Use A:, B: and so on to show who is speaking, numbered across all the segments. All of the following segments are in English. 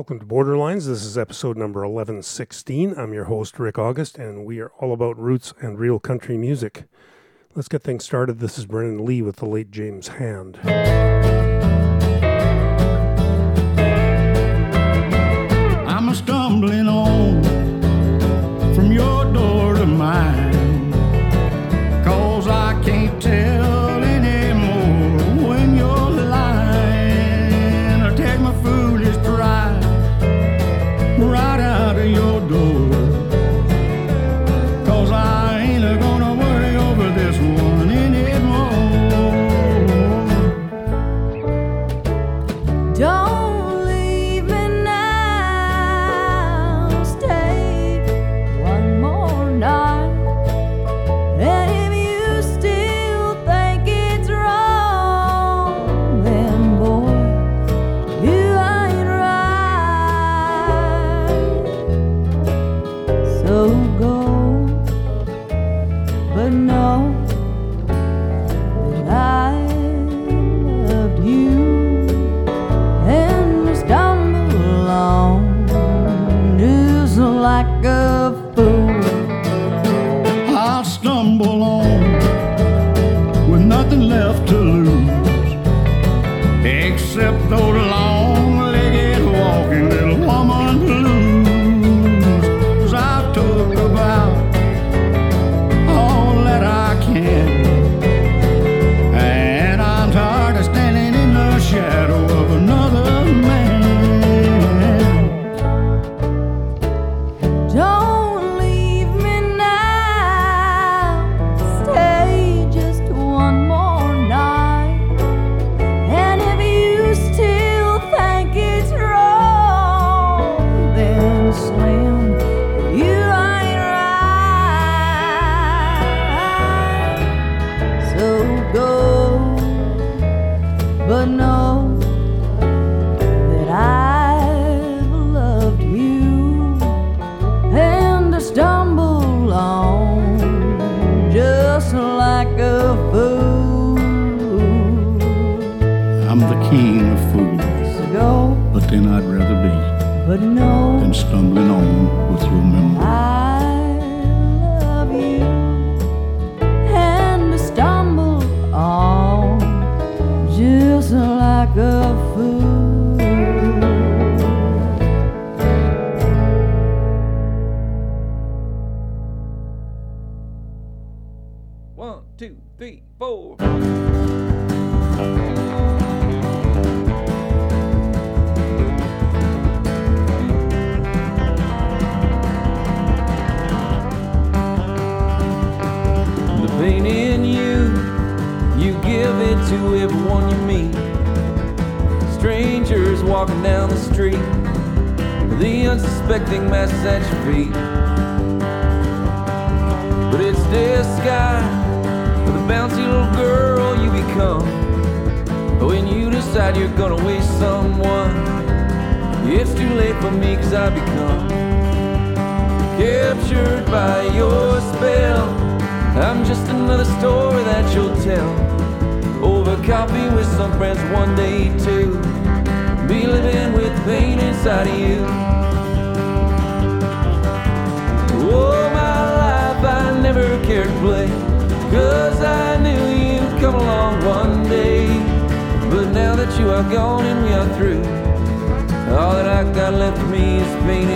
A: Welcome to Borderlines. This is episode number 1116. I'm your host, Rick August, and we are all about roots and real country music. Let's get things started. This is Brennen Leigh with the late James Hand.
B: I'm a stumbling on from your door to mine.
C: Unsuspecting mess at your feet. But it's this disguise for the bouncy little girl you become. When you decide you're gonna waste someone, it's too late for me cause I become captured by your spell. I'm just another story that you'll tell over coffee with some friends one day too. Be living with pain inside of you. Play. Cause I knew you'd come along one day. But now that you are gone and we are through, all that I got left me is pain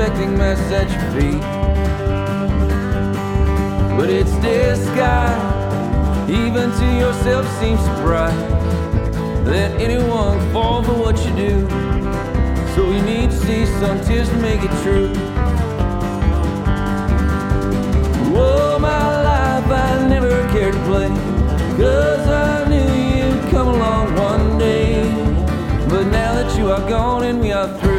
C: unsuspecting mess at your feet. But it's disguise, even to yourself seems surprised that anyone fall for what you do. So you need to see some tears to make it true. Whoa, my life, I never cared play. Cause I knew you'd come along one day. But now that you are gone and we are through,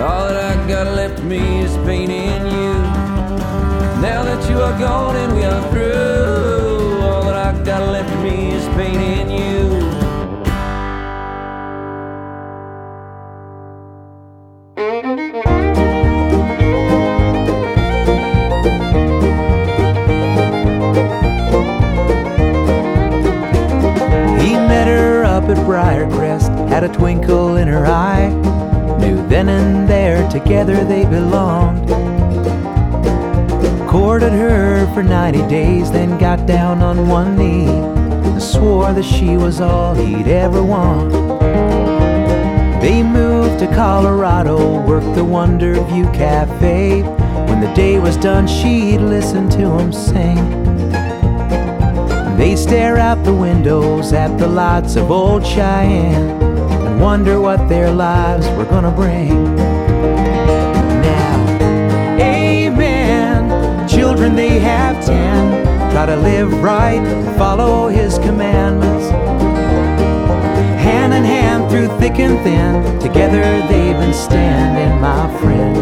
C: all that I got left me is pain in you. Now that you are gone and we are through, all that I got left me is pain in you.
D: Together they belonged. Courted her for 90 days, then got down on one knee and swore that she was all he'd ever want. They moved to Colorado, worked the Wonder View Cafe. When the day was done, she'd listen to him sing. They'd stare out the windows at the lots of old Cheyenne and wonder what their lives were gonna bring. Children, they have ten. Try to live right, follow his commandments. Hand in hand through thick and thin, together they've been standing, my friend,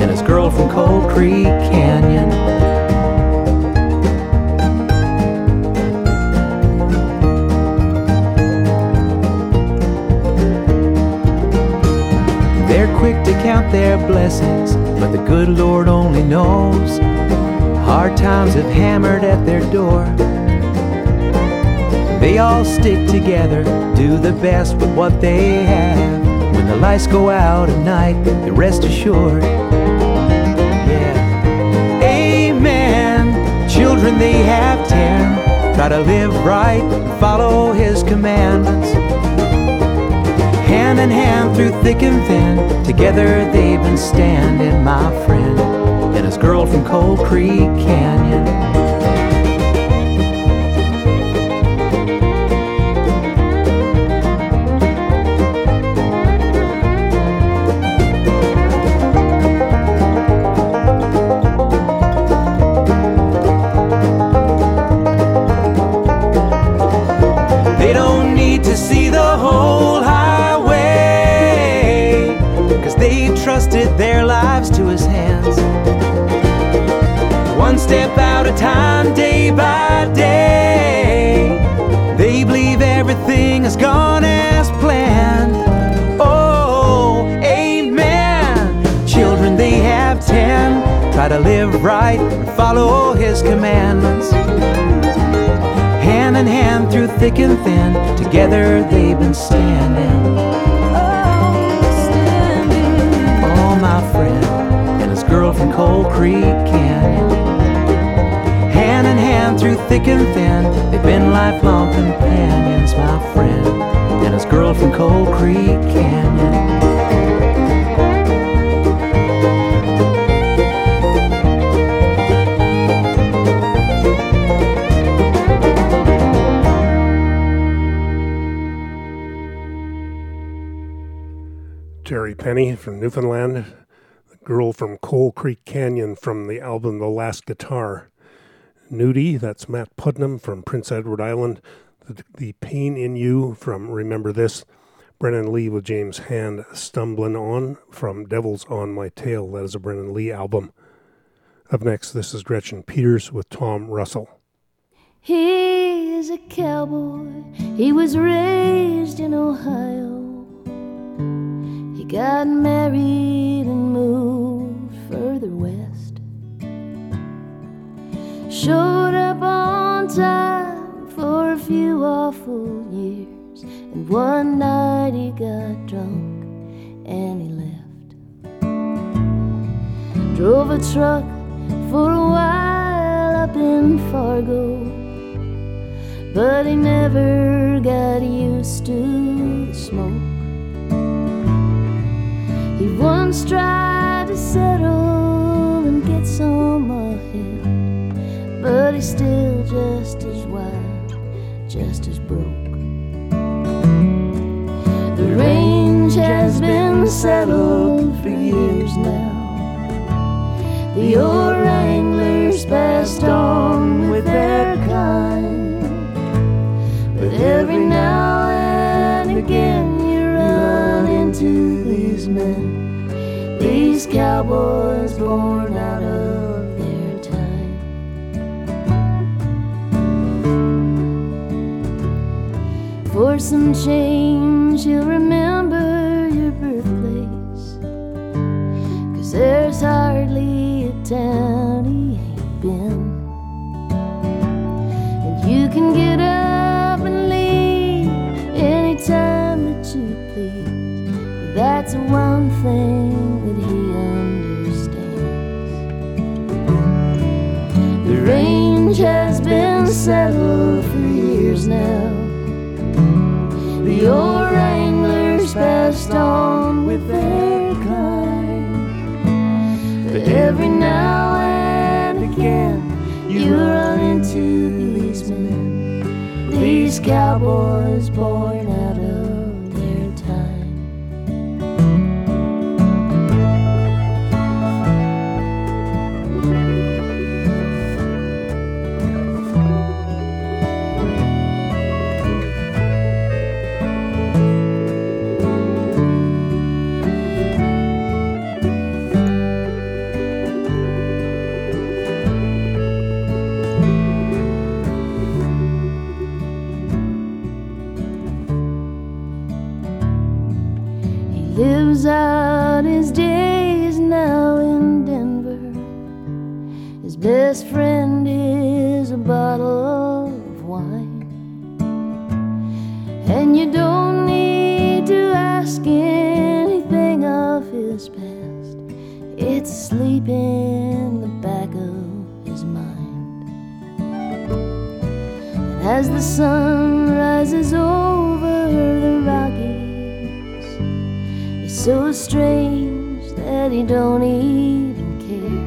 D: and his girl from Coal Creek Canyon. They're quick to count their blessings, but the good Lord only knows. Hard times have hammered at their door. They all stick together, do the best with what they have. When the lights go out at night, they rest assured. Yeah. Amen. Children, they have ten. Try to live right follow his commandments hand in hand through thick and thin. Together they've been standing, my friend, girl from Coal Creek Canyon. Right and follow his commandments hand in hand through thick and thin. Together they've been standing. Oh, my friend and his girl from Coal Creek Canyon. Hand in hand through thick and thin. They've been lifelong companions, my friend and his girl from Coal Creek Canyon.
A: Penney from Newfoundland, the girl from Coal Creek Canyon from the album The Last Guitar. Nudie, that's Matt Putnam from Prince Edward Island. The, the Pain in You from Remember This. Brennen Leigh with James Hand, Stumbling On from Devils on My Tail. That is a Brennen Leigh album. Up next, this is Gretchen Peters with Tom Russell.
E: He is a cowboy. He was raised in Ohio. Got married and moved further west. Showed up on time for a few awful years. And one night he got drunk and he left. Drove a truck for a while up in Fargo. But he never got used to the smoke. He once tried to settle and get some ahead, but he's still just as wild, just as broke. The range has been settled for years now. The old wranglers passed on with their kind, but every now and again men, these cowboys born out of their time. For some change, you'll remember your birthplace. Cause there's hardly a town that's one thing that he understands. The range has been settled for years now. The old wranglers passed on with their kind. But every now and again, you run into these men, these cowboys born asleep in the back of his mind. And as the sun rises over the Rockies, it's so strange that he don't even care.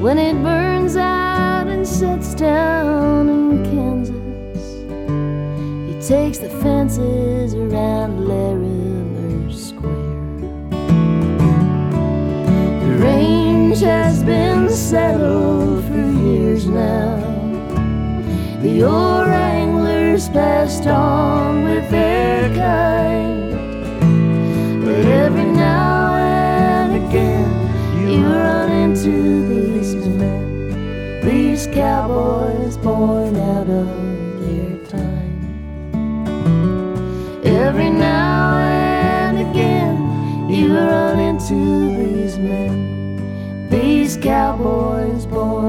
E: When it burns out and sets down in Kansas, he takes the fences around settled for years now. The old wranglers passed on with their kind. But every now and again, you run into these men, these cowboys born out of their time. Every now and again, you run into cowboys born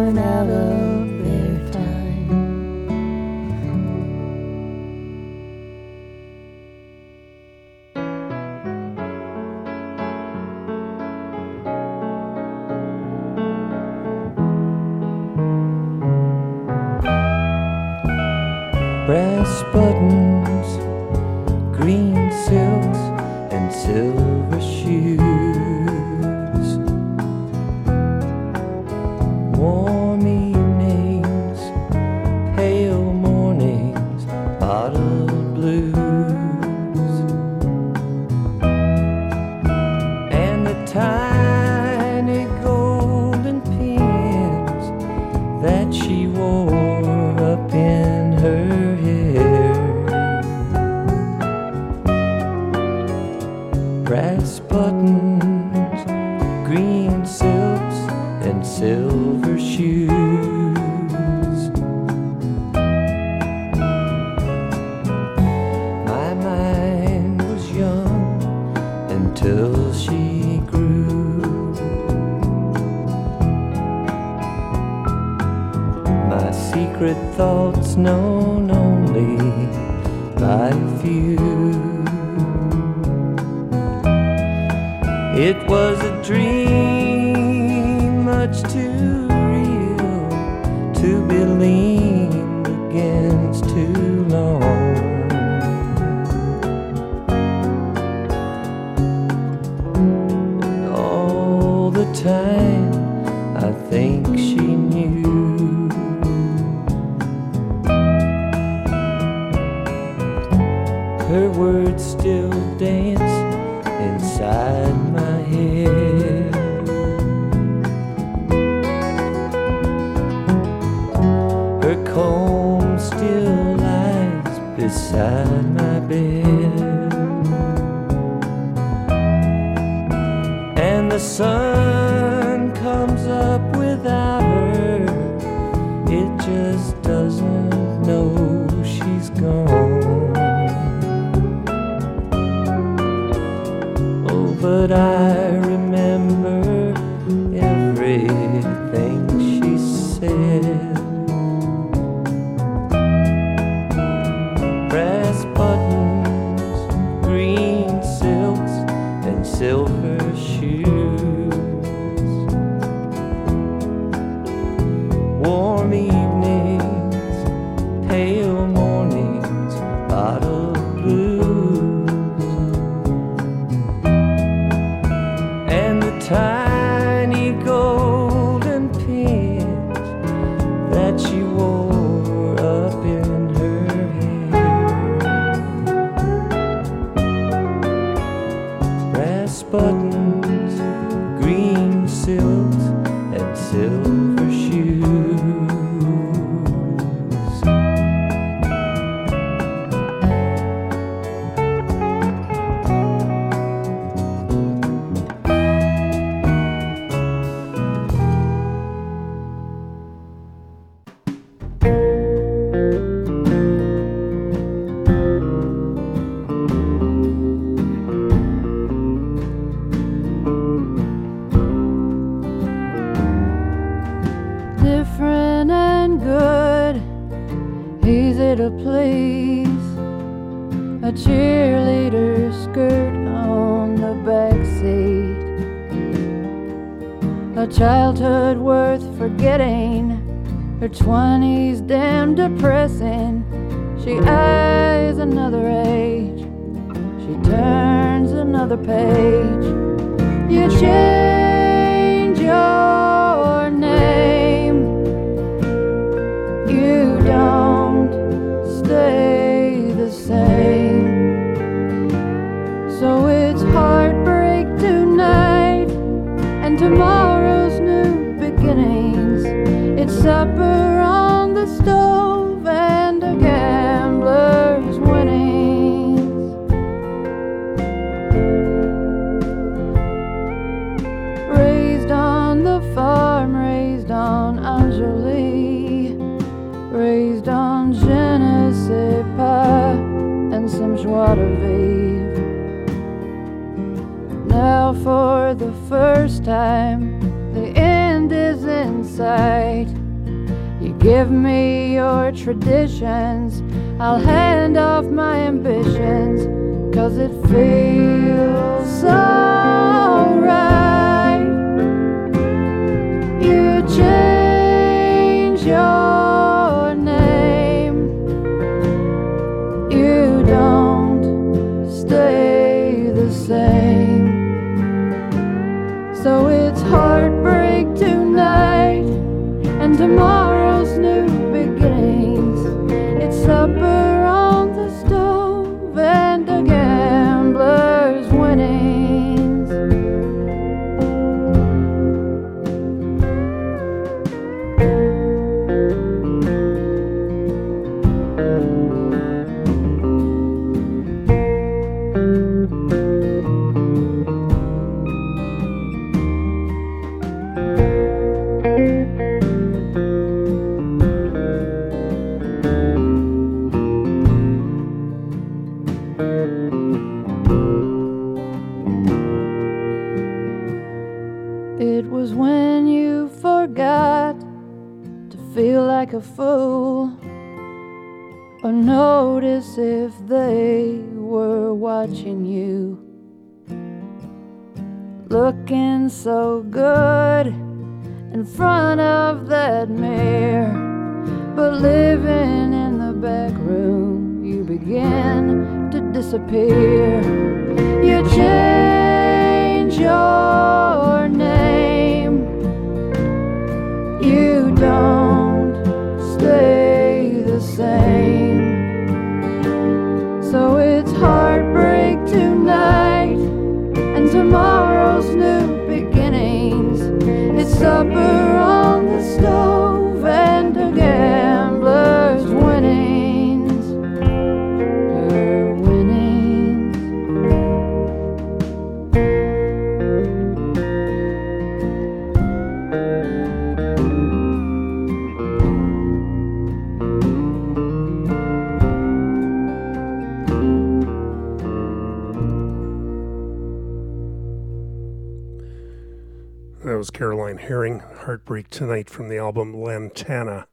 F: Heartbreak Tonight
A: from the album Lantana.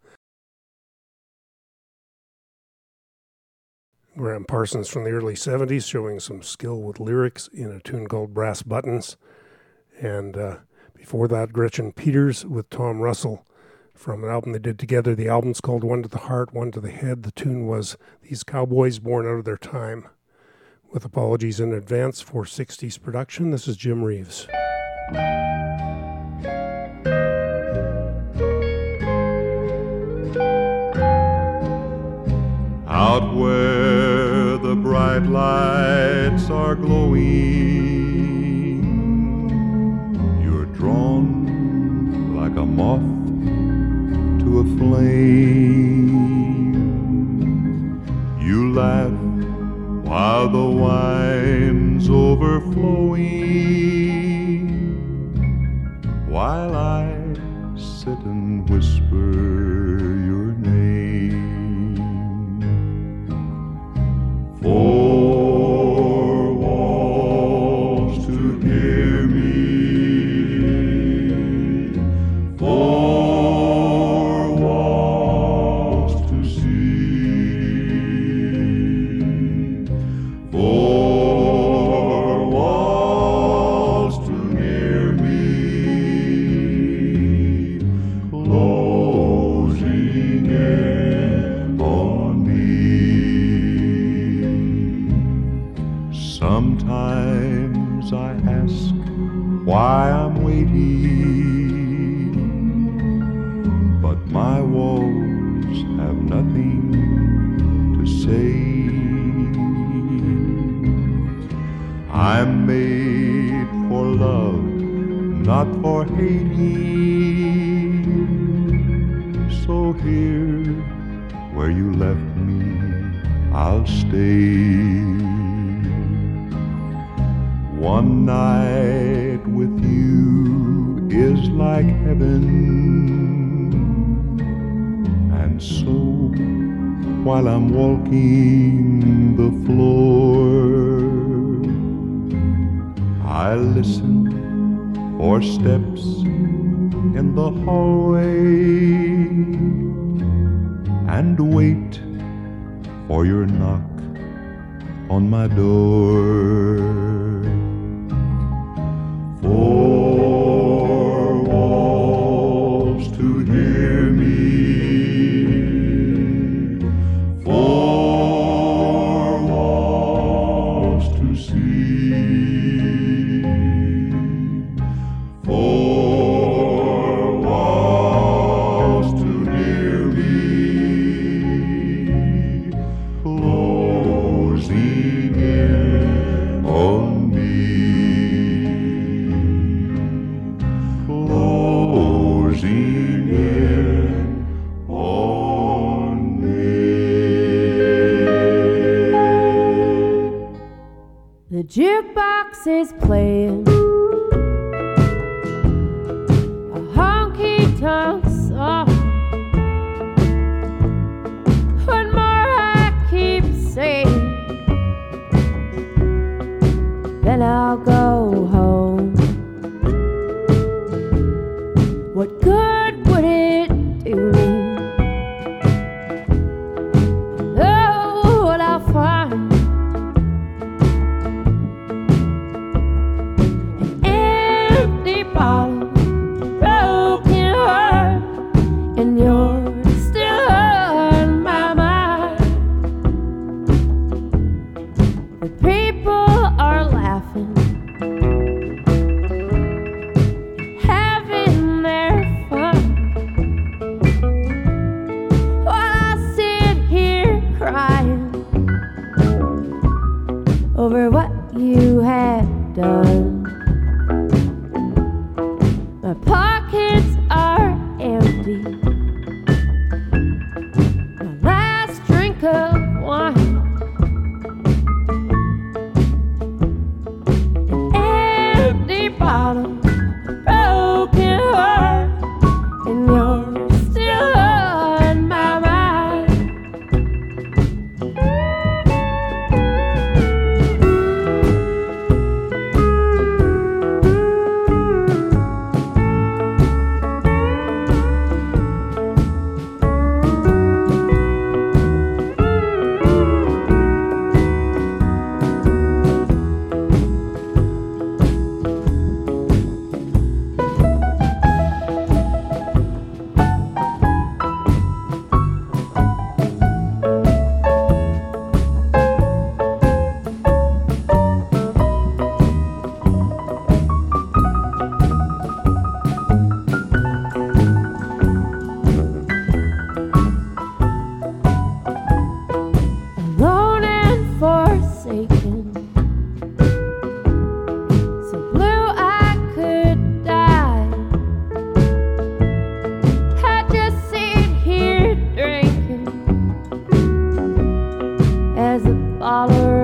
A: Gram Parsons from the early 70s showing some skill with lyrics in a tune called Brass Buttons. And uh, before that, Gretchen Peters with Tom Russell from an album they did together. The album's called One to the Heart, One to the Head. The tune was These Cowboys Born Out of Their Time. With apologies in advance for 60s production, this is Jim Reeves.
G: Out where the bright lights are glowing, you're drawn like a moth to a flame. You laugh while the wine's overflowing, while I sit and whisper while I'm walking the floor, I listen for steps in the hallway and wait for your knock on my door. Four
H: is playing
I: follow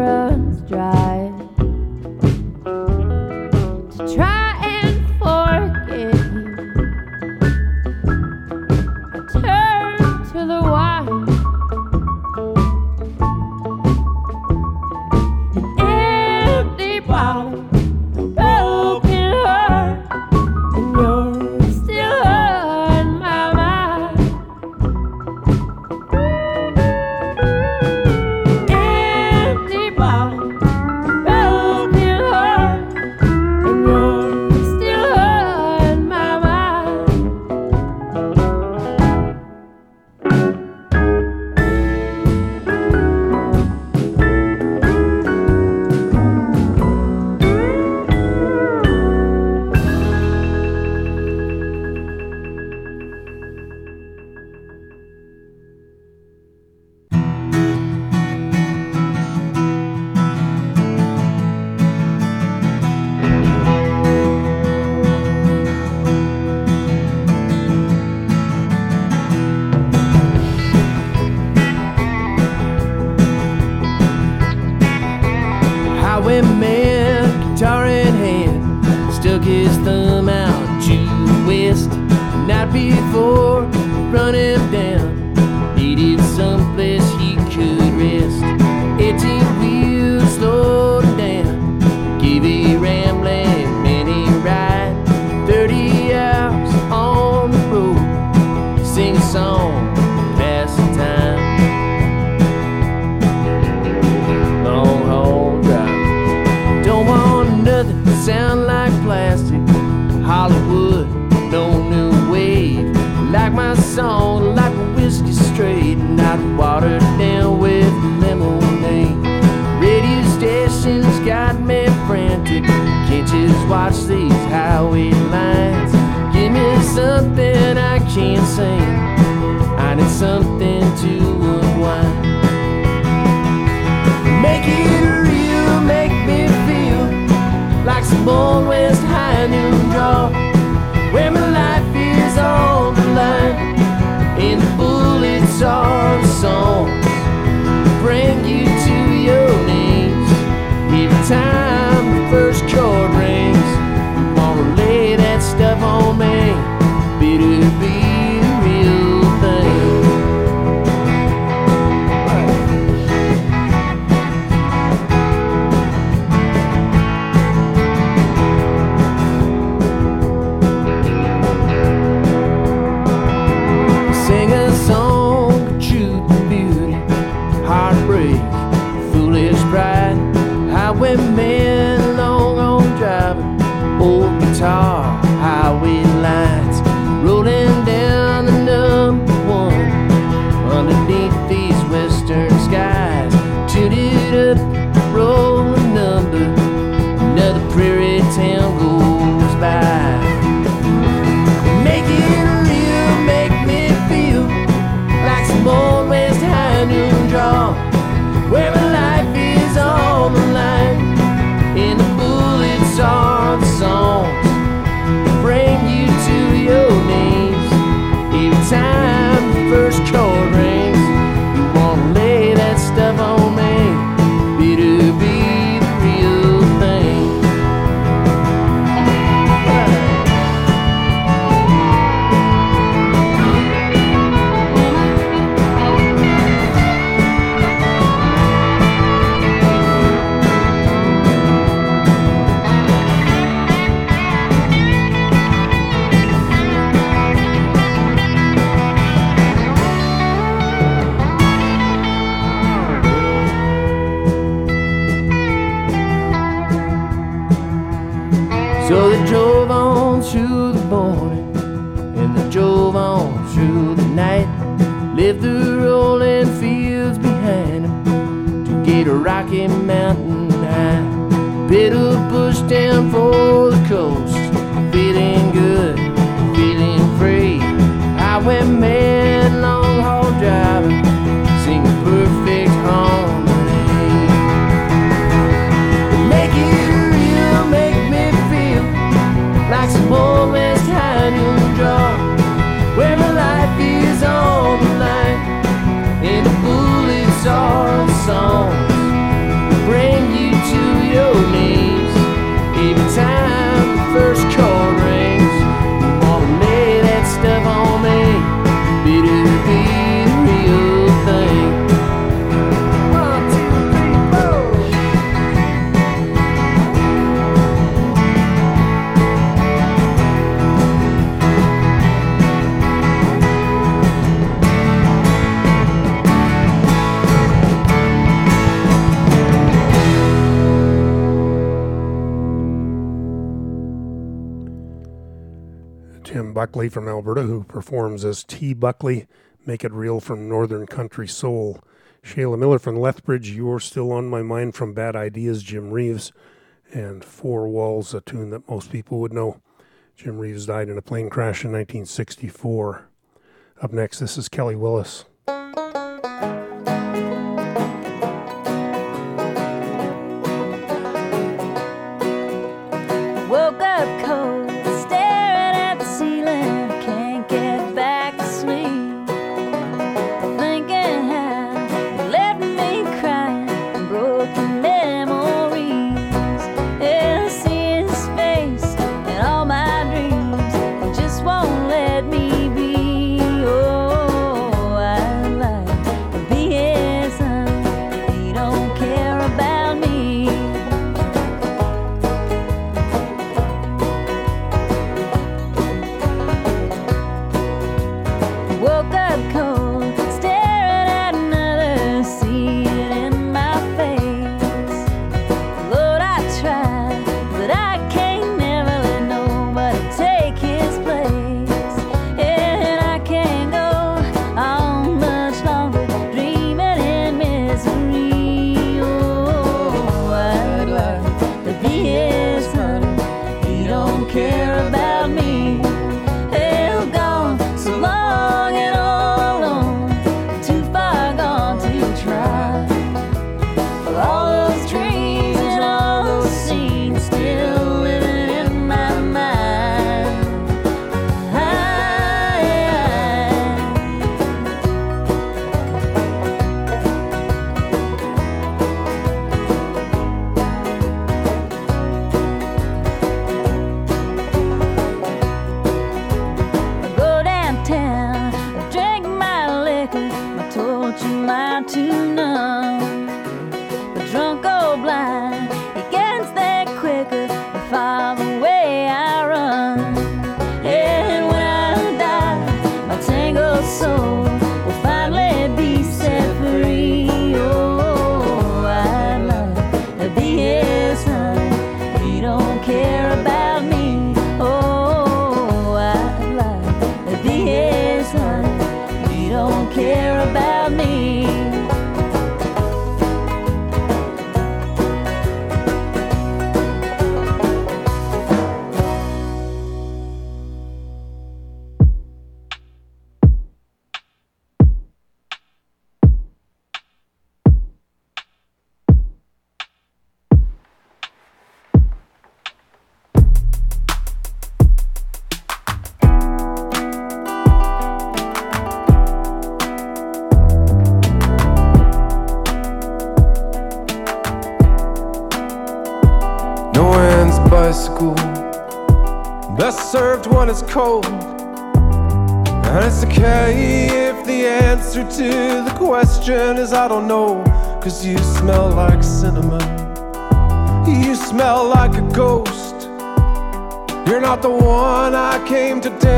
I: Performs as T. Buckley, Make It Real from Northern Country Soul. Shaela Miller from Lethbridge, You're Still on My Mind from Bad Ideas, Jim Reeves. And Four Walls, a tune that most people would know. Jim Reeves died in a plane crash in 1964. Up next, this is Kelly Willis.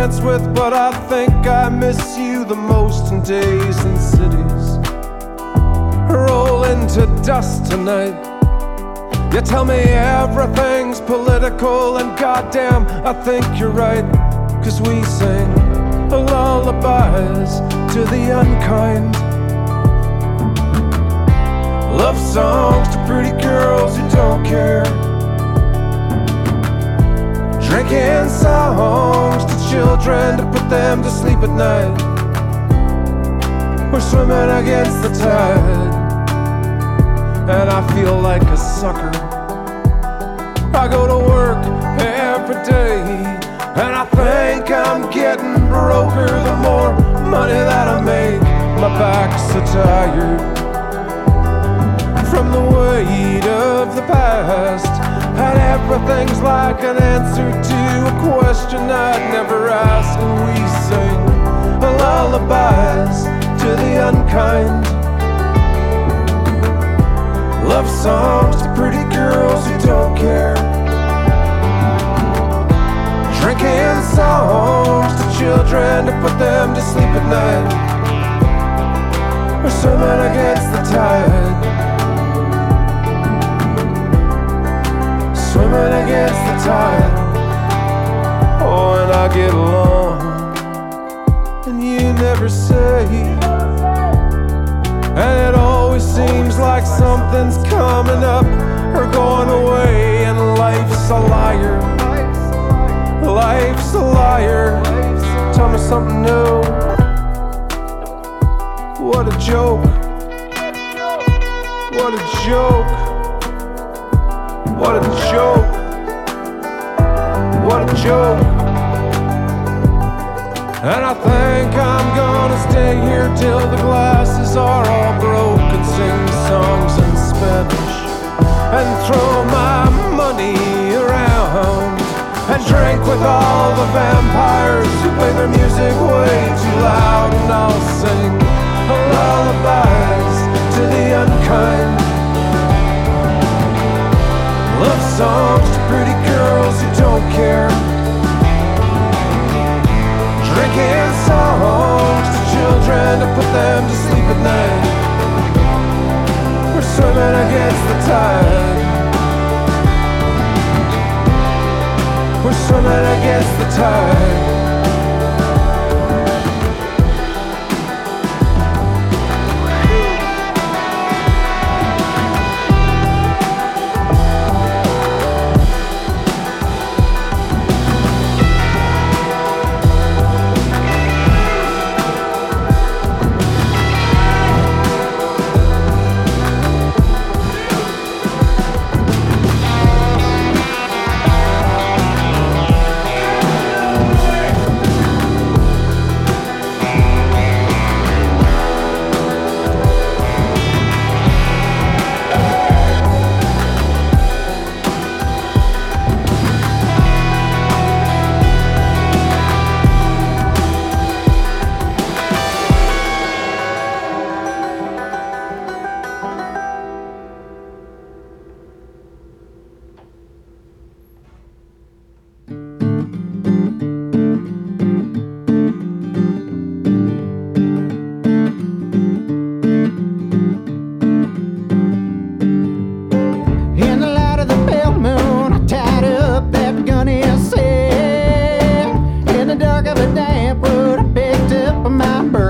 J: Dance with, but I think I miss you the most in days and cities. Roll into dust tonight. You tell me everything's political, and goddamn, I think you're right. Cause we sing lullabies to the unkind. Love songs to pretty girls who don't care. Drinking songs to children to put them to sleep at night. We're swimming against the tide and I feel like a sucker. I go to work every day, and I think I'm getting broker the more money that I make. My back's so tired from the weight of the past, and everything's like an answer to a question I'd never ask. And we sing lullabies to the unkind. Love songs to pretty girls who don't care. Drinking songs to children to put them to sleep at night. We're swimming against the tide. Swimming against the tide. Oh, and I get along, and you never say. And it always seems like something's coming up or going away, and life's a liar. Life's a liar. Tell me something new. What a joke. What a joke. What a joke. What a joke. And I think I'm gonna stay here till the glasses are all broken, sing songs in Spanish, and throw my money around, and drink with all the vampires who play their music way too loud, and I'll sing lullabies to the unkind. Love songs to pretty girls who don't care. Drinking songs to children to put them to sleep at night. We're swimming against the tide. We're swimming against the tide.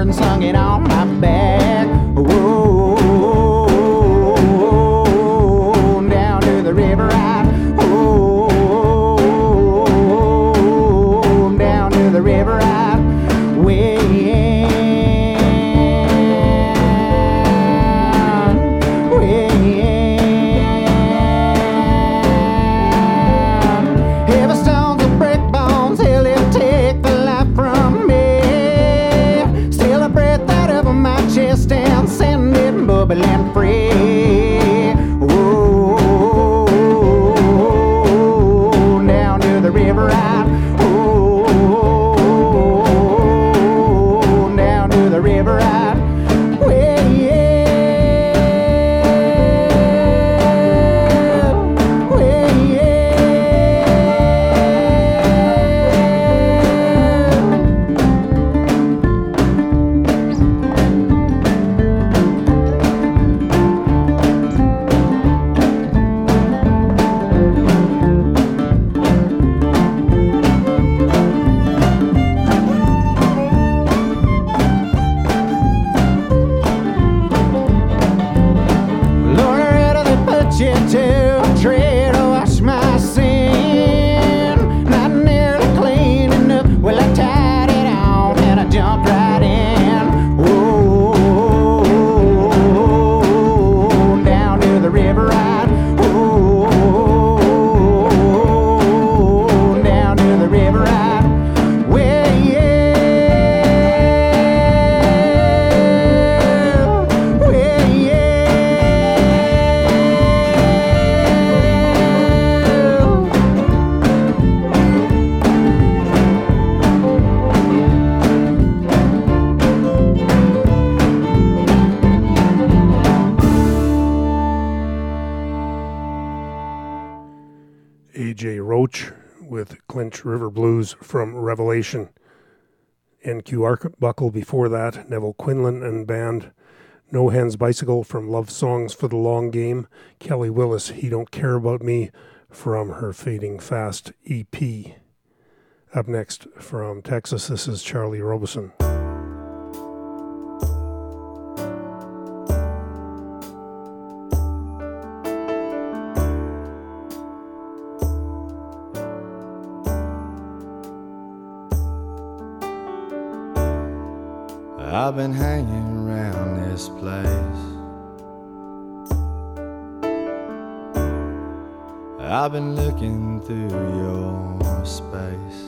K: And slung it on my back.
A: Revelation. N.Q. Arbuckle before that, Neville Quinlan and band. No Hands Bicycle from Love Songs for the Long Game. Kelly Willis, He Don't Care About Me from her Fading Fast EP. Up next from Texas, this is Charlie Robison.
L: I've been hanging around this place. I've been looking through your space.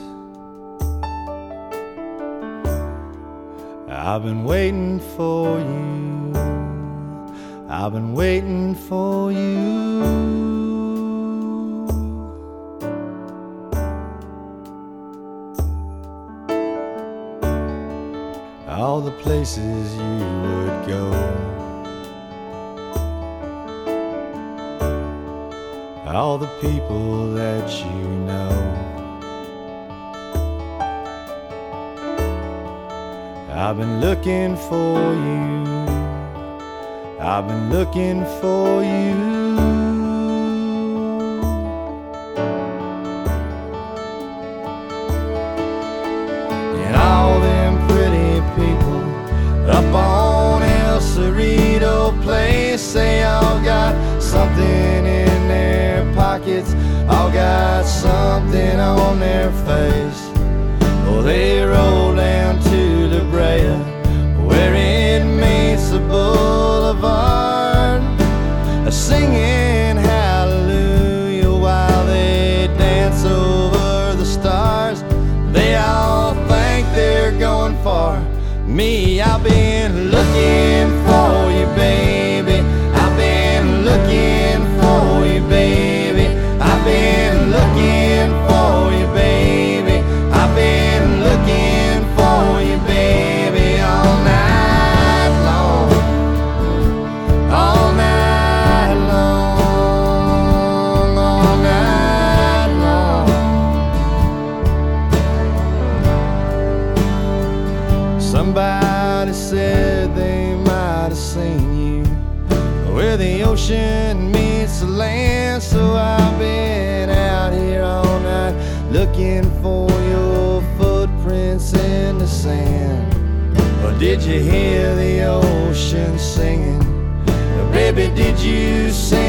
L: I've been waiting for you. I've been waiting for places you would go. All the people that you know. I've been looking for you. I've been looking for you. Got something on their face. Oh, they roll did you hear the ocean singing? Baby, did you sing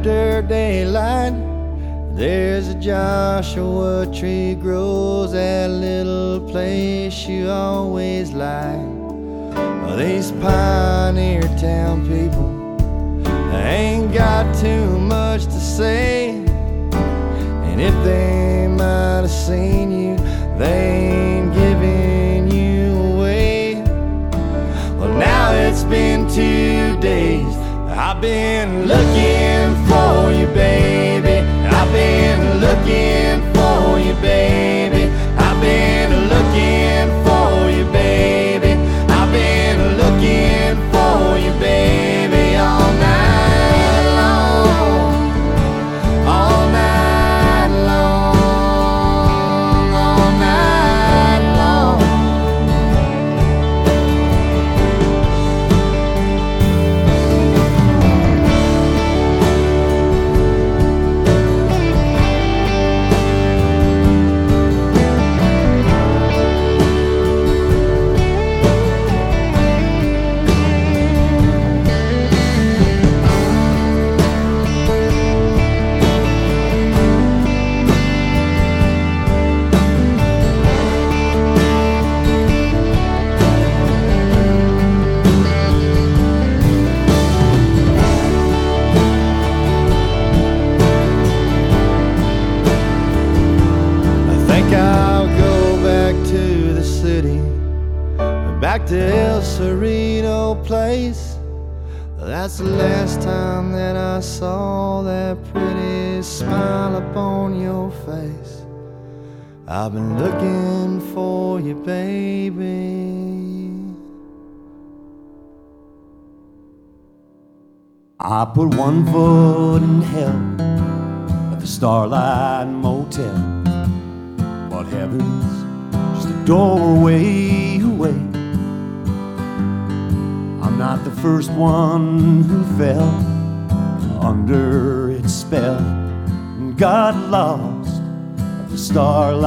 L: after daylight. There's a Joshua tree grows that little place you always like. Well, these pioneer town people ain't got too much to say. And if they might have seen you, they ain't giving you away. Well, now it's been two days. I've been looking you, baby. I've been looking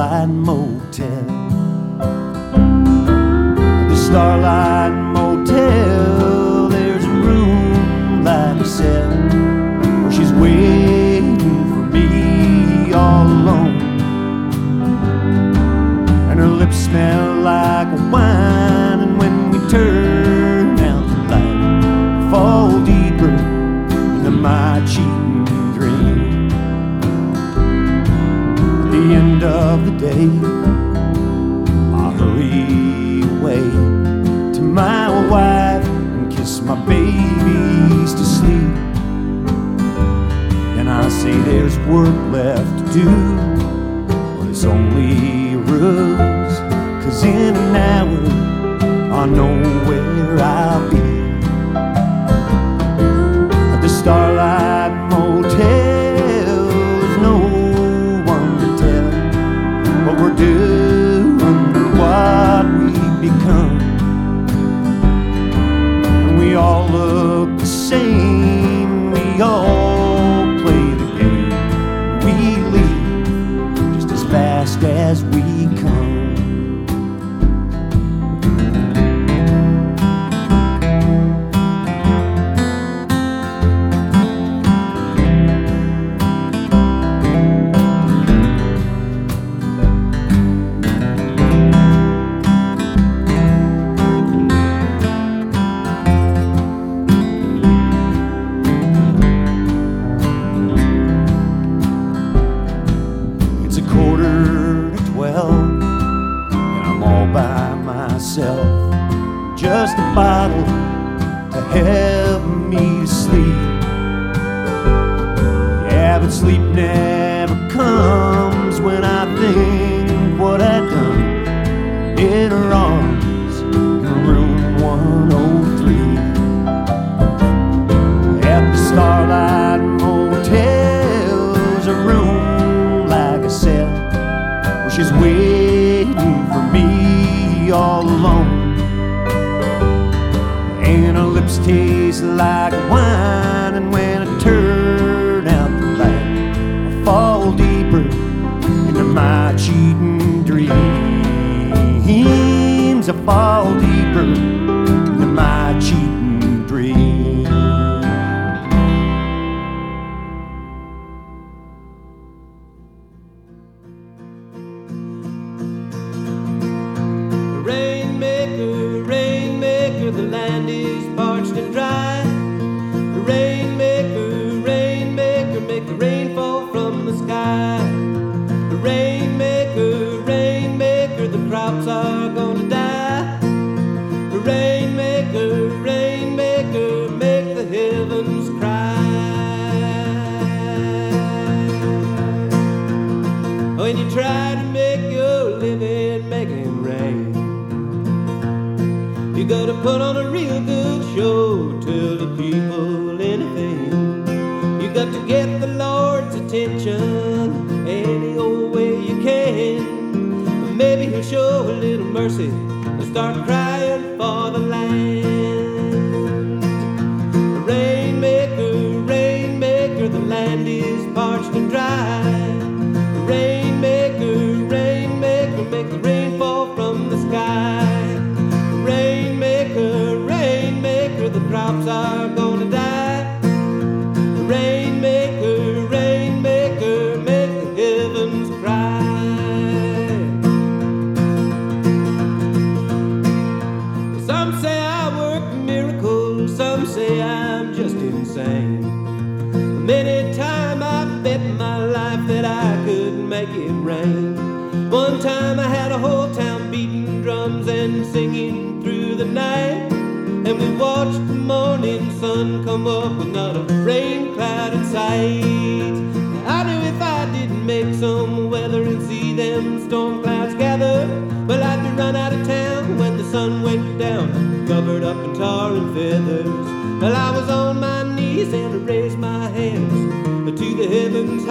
M: Starlight Motel.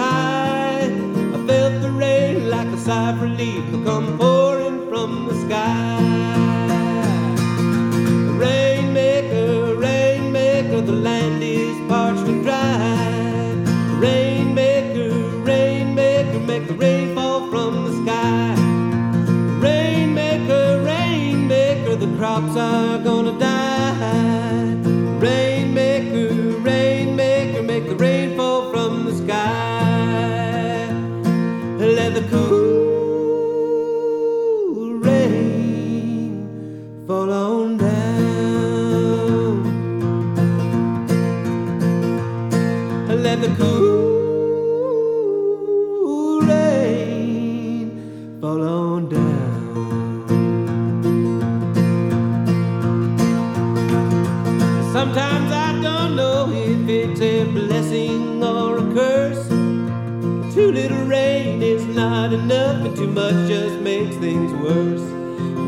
N: High. I felt the rain like a sigh of relief come pouring from the sky. Rainmaker, rainmaker, the land is parched and dry. Rainmaker, rainmaker, make the rain fall from the sky. Rainmaker, rainmaker, the crops are gonna die. Too much just makes things worse.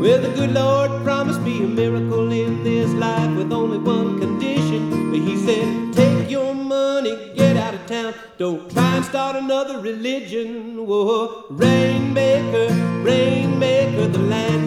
N: Well, the good Lord promised me a miracle in this life with only one condition. But he said, Take your money, get out of town. Don't try and start another religion. Whoa, rainmaker, rainmaker, the land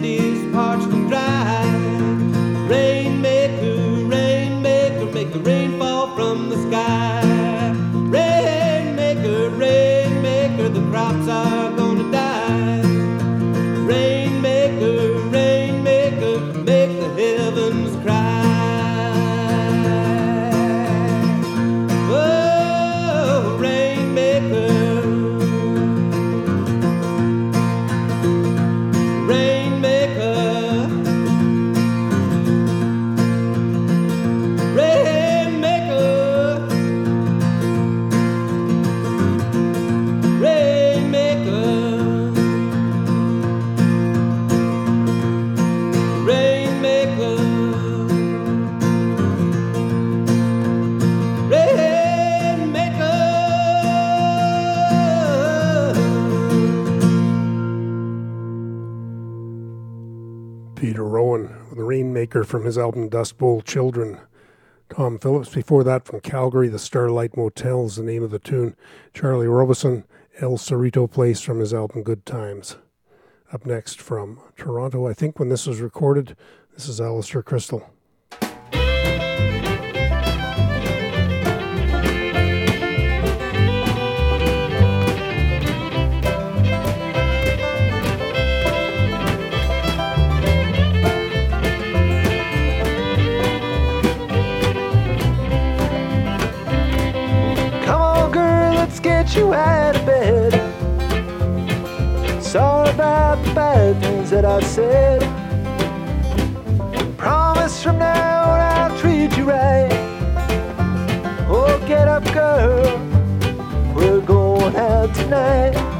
N: from
A: his album Dust Bowl Children. Tom Phillips, before that from Calgary, the Starlight Motel is the name of the tune. Charlie Robison, El Cerrito Place from his album Good Times. Up next from Toronto, I think when this was recorded, this is Alistair
O: Christl. You out of bed. Sorry about the bad things that I said. Promise from now on I'll treat you right. Oh, get up, girl. We're going out tonight.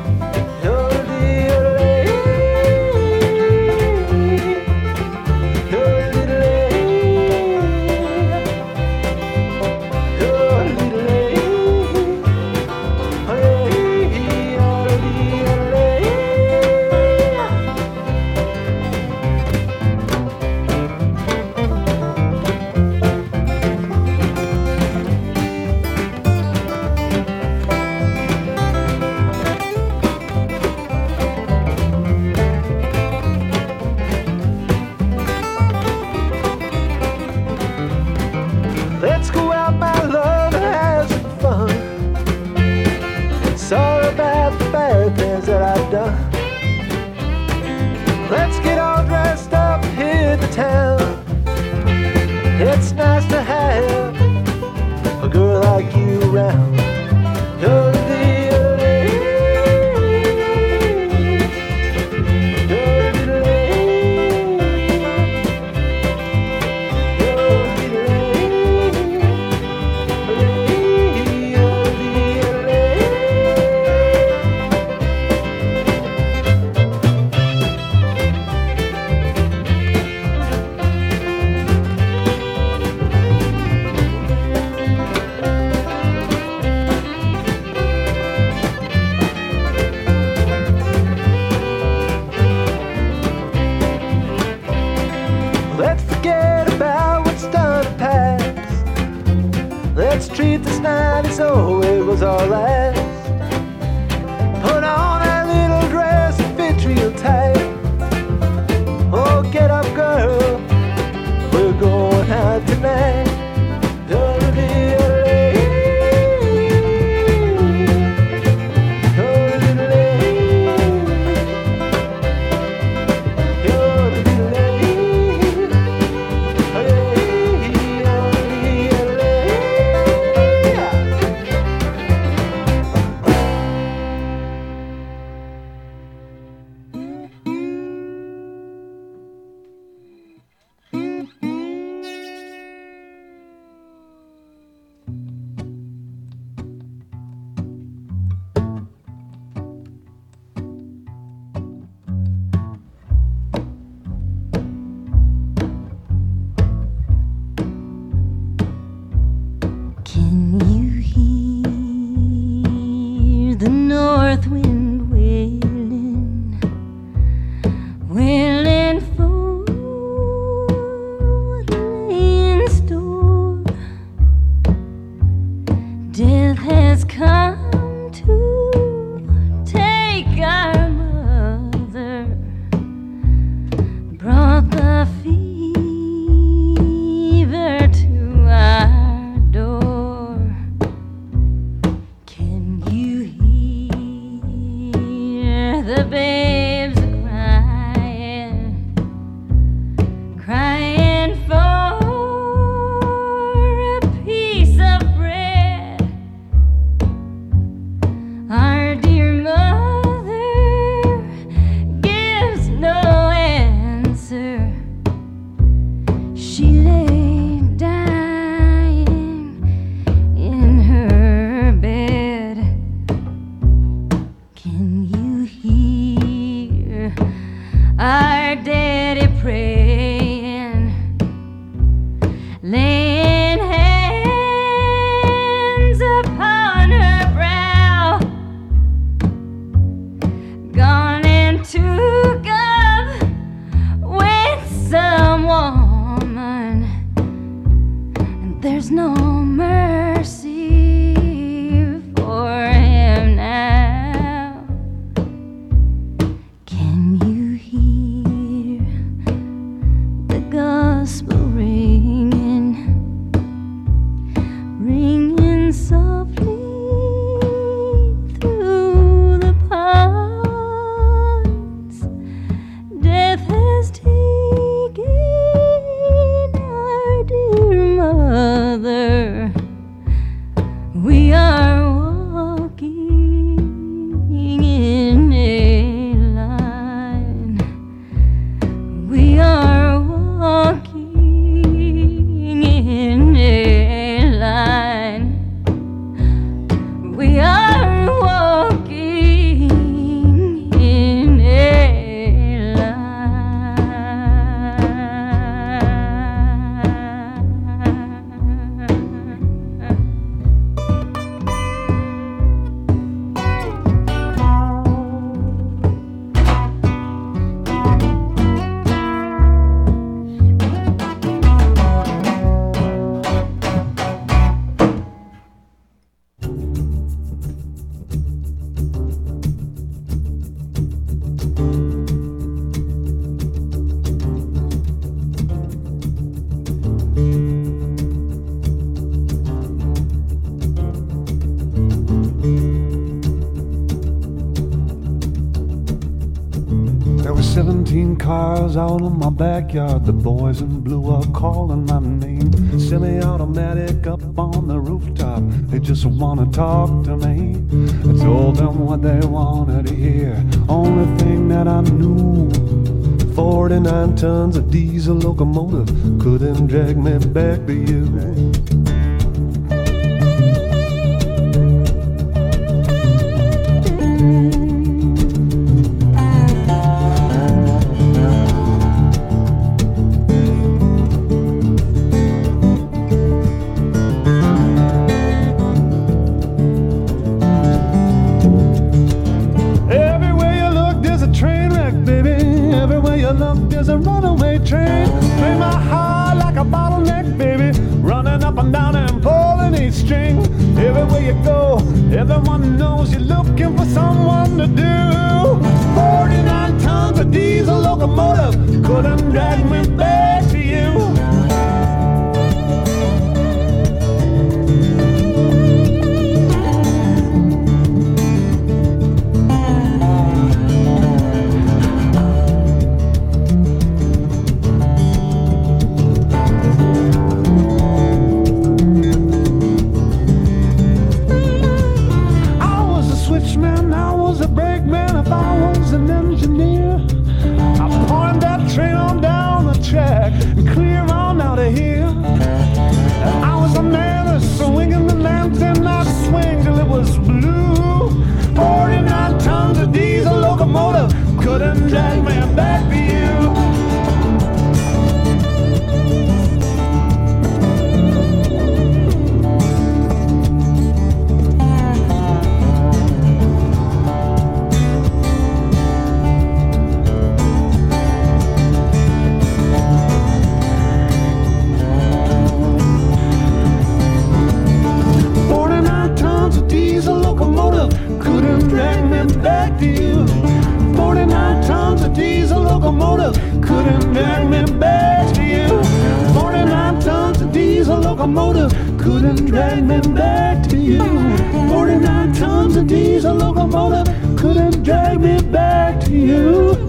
O: You
P: go. Everyone knows you're looking for someone to do. 49 tons of diesel locomotive couldn't drag me back couldn't drag me back to you. Forty-nine tons of diesel locomotive couldn't drag me back to you. Forty-nine tons of diesel locomotive couldn't drag me back to you.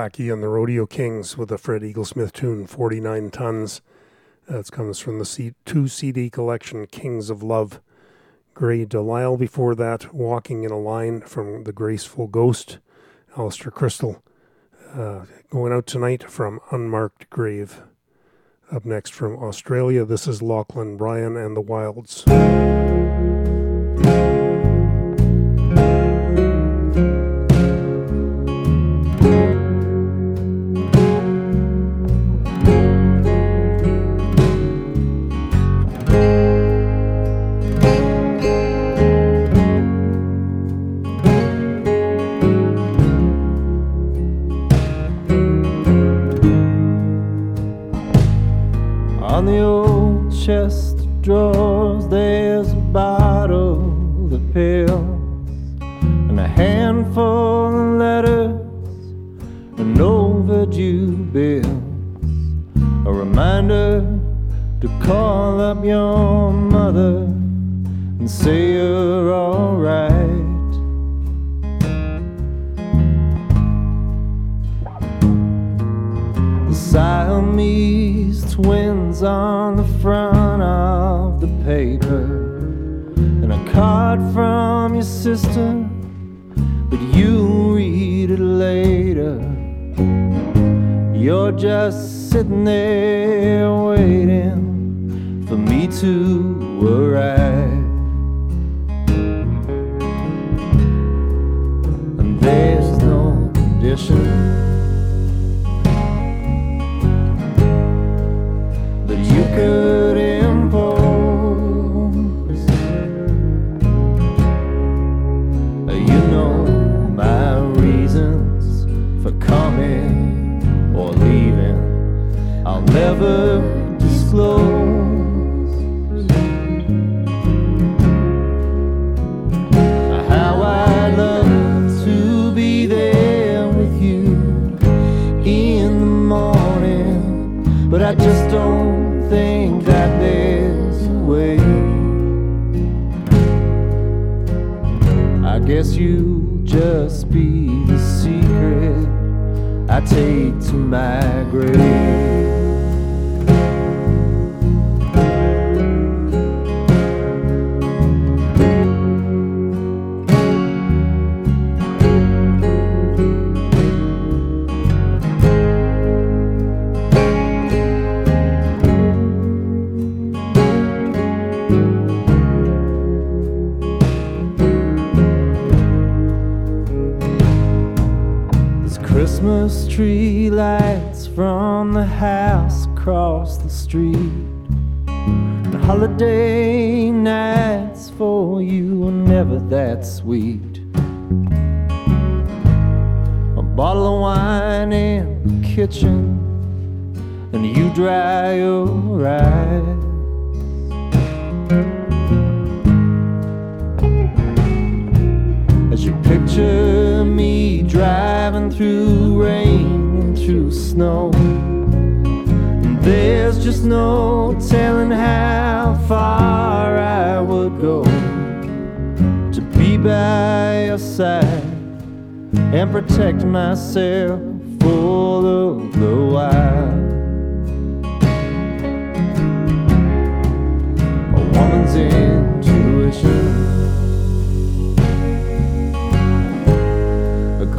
L: Blackie and the Rodeo Kings with a Fred Eaglesmith tune, 49 tons. That comes from the C- two CD collection, Kings of Love. Grey De Lisle before that, Walking in a Line from The Graceful Ghost, Alistair Christl. Uh, going out tonight from Unmarked Grave. Up next from Australia, this is Lachlan Bryan and the Wildes.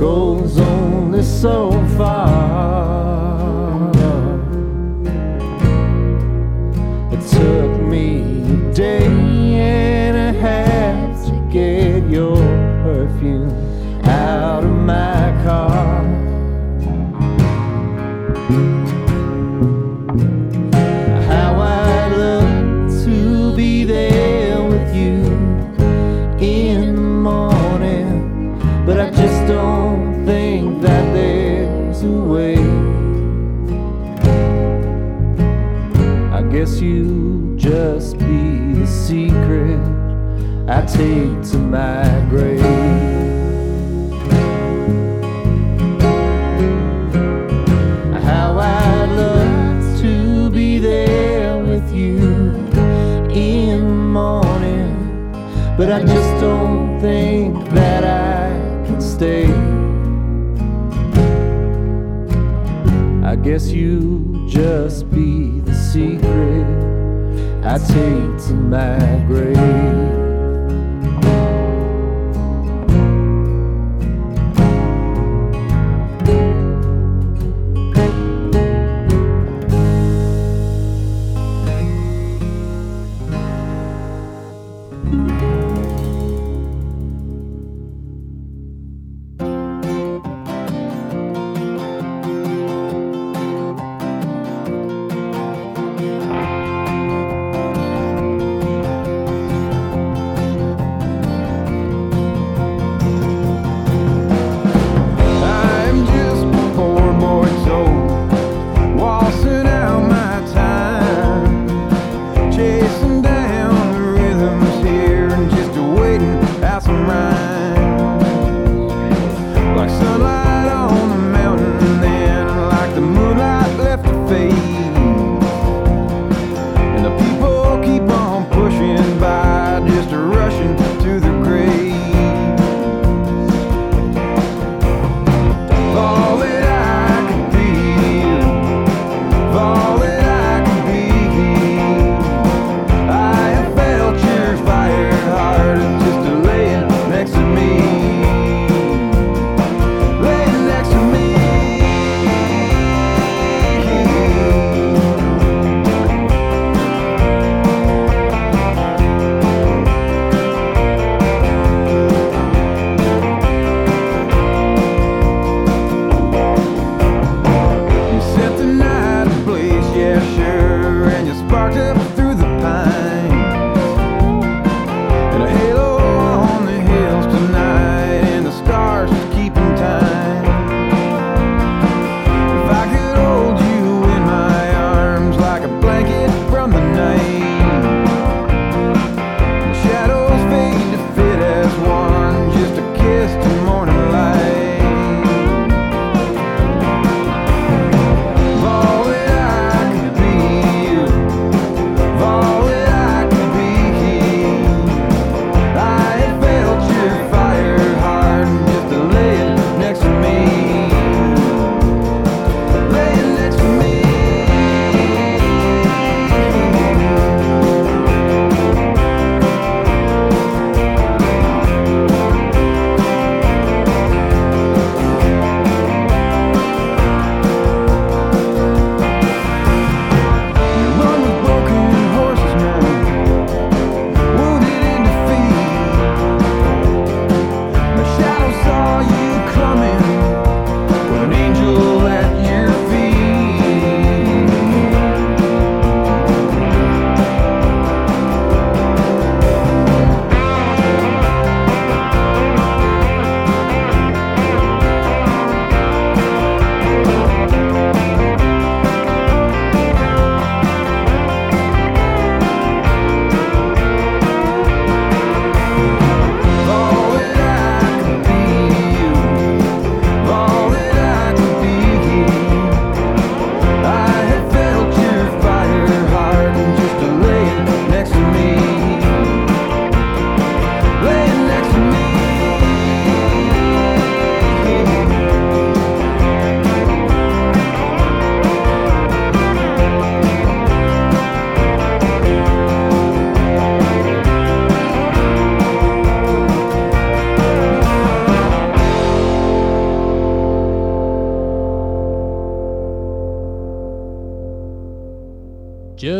L: goes only so far. sea to my grave. How I'd love to be there with you in the morning, but I just don't think that I can stay. I guess you just be the secret I take to my grave.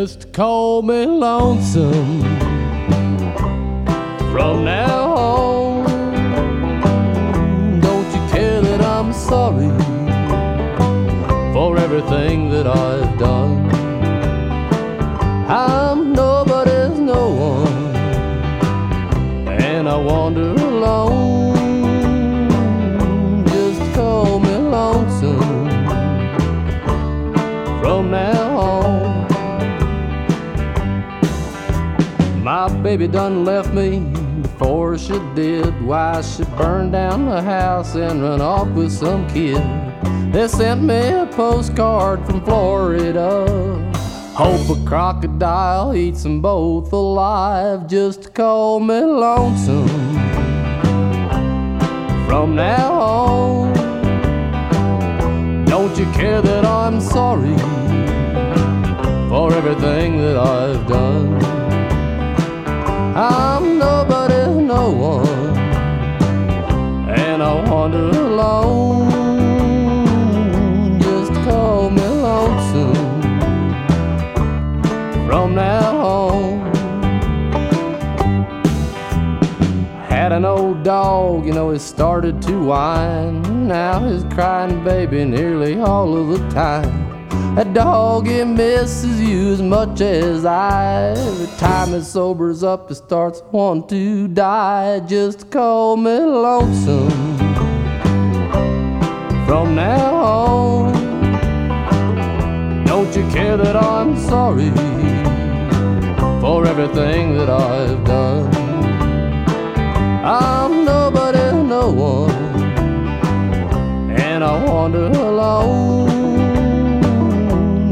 Q: Just call me lonesome baby done left me before she did. Why she burned down the house and run off with some kid. They sent me a postcard from Florida. Hope a crocodile eats them both alive. Just call me lonesome from now on. Don't you care that I'm sorry for everything that I've done? Dog, you know, it started to whine. Now he's crying, baby, nearly all of the time. That dog, it misses you as much as I. Every time it sobers up, it starts wanting to die. Just call me lonesome from now on. Don't you care that I'm sorry for everything that I've done? I'm nobody, no one, and I wander alone.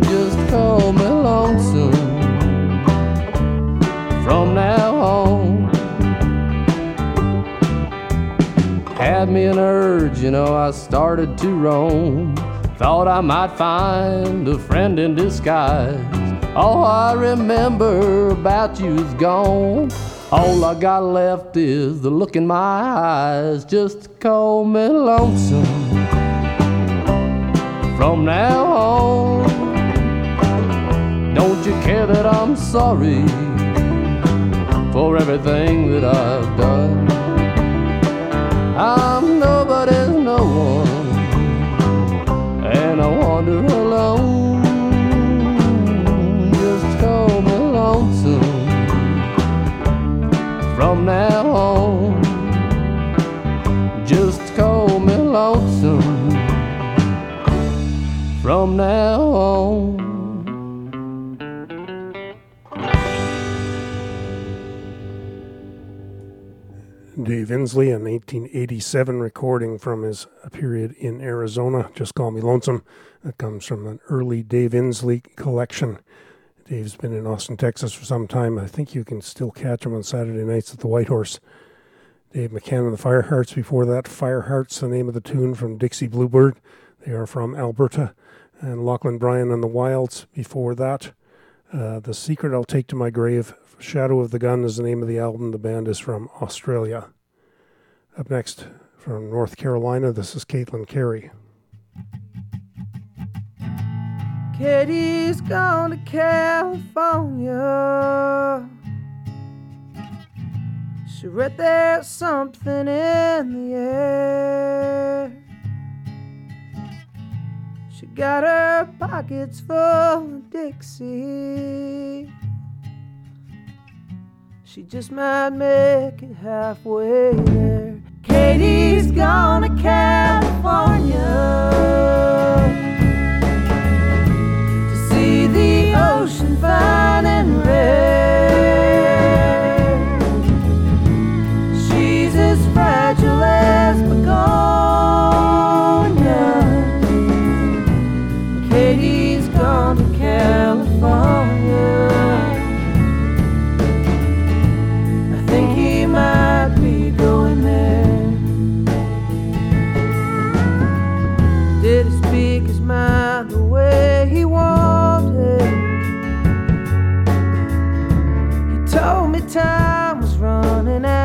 Q: Just call me lonesome from now on. Had me an urge, you know, I started to roam. Thought I might find a friend in disguise. All I remember about you is gone. All I got left is the look in my eyes. Just call me lonesome from now on. Don't you care that I'm sorry for everything that I've done? I'm nobody's no one, and I wander alone. Now on. Just call me lonesome from now on.
A: Dave Insley, a 1987 recording from his period in Arizona. Just Call Me Lonesome. That comes from an early Dave Insley collection. Dave's been in Austin, Texas for some time. I think you can still catch him on Saturday nights at the White Horse. Dave McCann and the Firehearts before that. Firehearts, the name of the tune from Dixiebluebird. They are from Alberta. And Lachlan Bryan and the Wildes before that. Uh, the Secret I'll Take to My Grave. Shadow of the Gun is the name of the album. The band is from Australia. Up next from North Carolina, this is Caitlin Cary.
H: Katie's gone to California. She read there's something in the air. She got her pockets full of Dixie. She just might make it halfway there. Katie's gone to California ocean
R: time was
H: running out.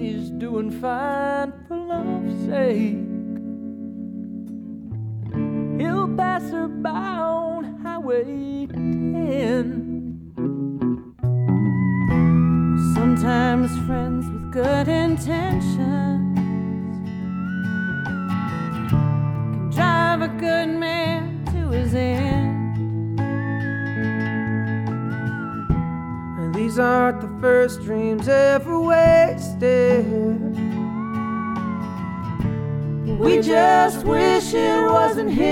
H: he's doing fine for love's sake. He'll pass her by on Highway 10.
S: Sometimes friends with good intentions can drive a good man to his end.
R: These aren't the first dreams ever wasted. We just wish it wasn't here.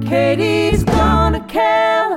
R: Katie's
T: gonna care.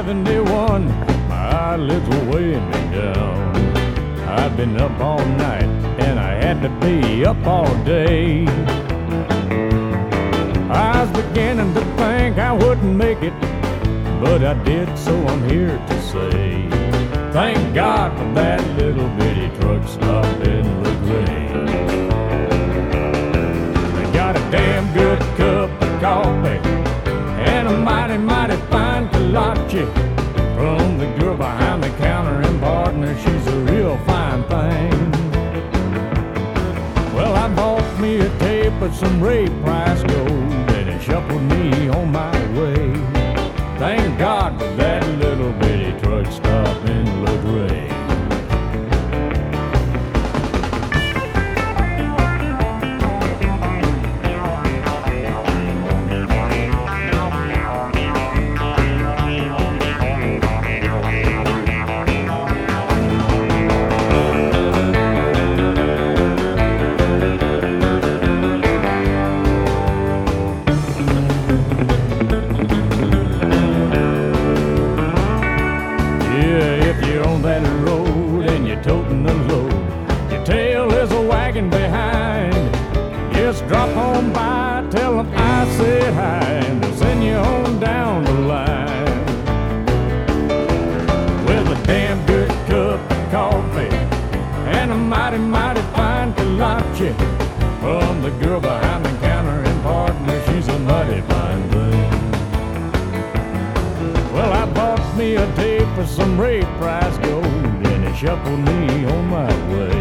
T: 71, my eyelids were weighing me down. I'd been up all night, and I had to be up all day. I was beginning to think I wouldn't make it, but I did, so I'm here to say thank God for that little bitty truck stop in Louisiana. They got a damn good cup of coffee and a mighty, mighty with some Ray Price gold and it shuffled me on my way. Thank God for that for some ray price gold, and he shuffled me on my way.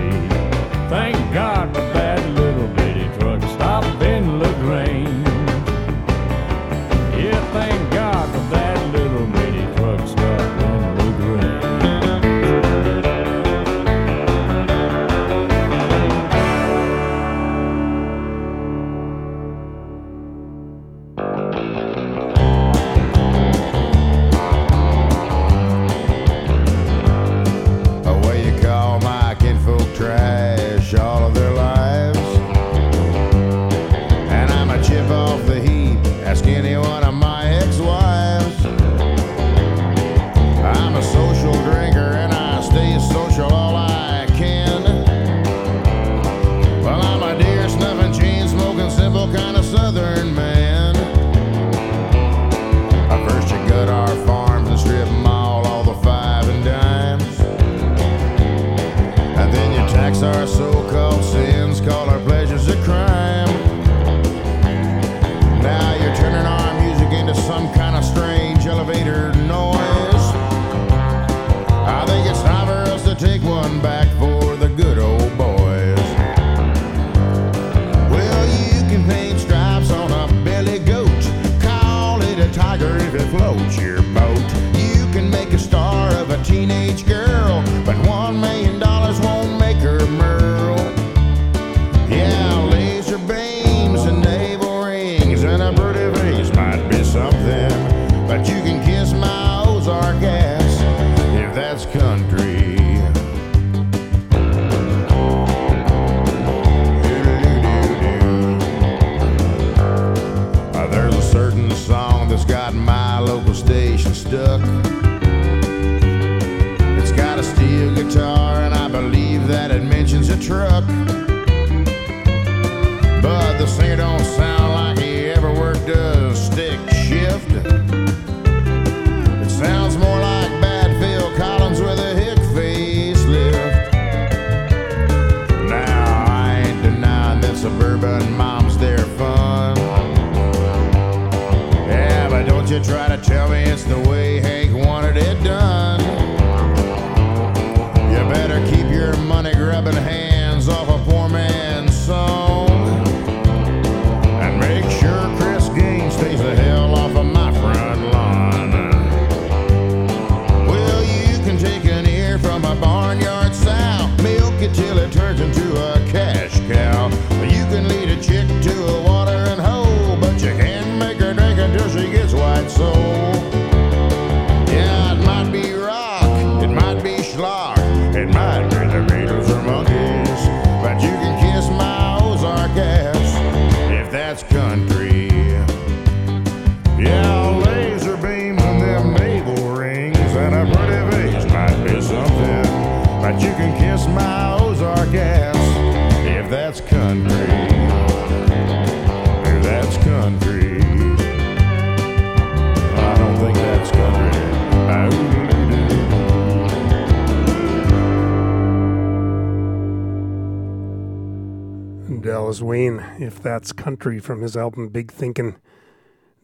L: If That's Country from
A: his album Big Thinkin'.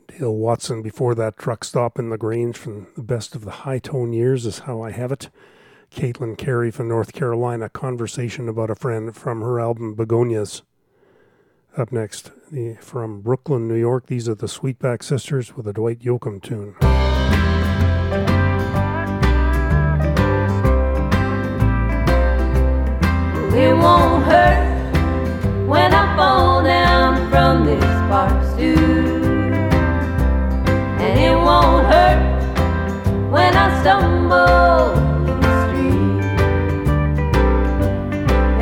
A: Dale Watson before that truck stop in the Grange from the best of the Hightone years is how I have it. Caitlin Cary from North Carolina, Conversation About a Friend from her album Begonias. Up next, the, from Brooklyn, New York, these are the Sweetback Sisters with a Dwight Yoakam tune.
E: it won't hurt when I fall down from this bark stool. And it won't hurt when I stumble in the street.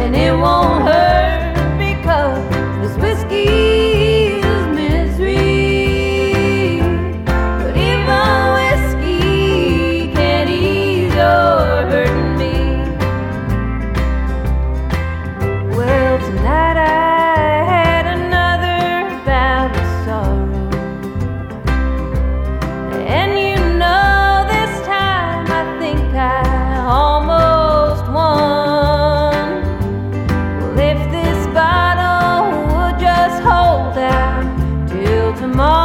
E: And it won't hurt because this whiskey. for
I: more.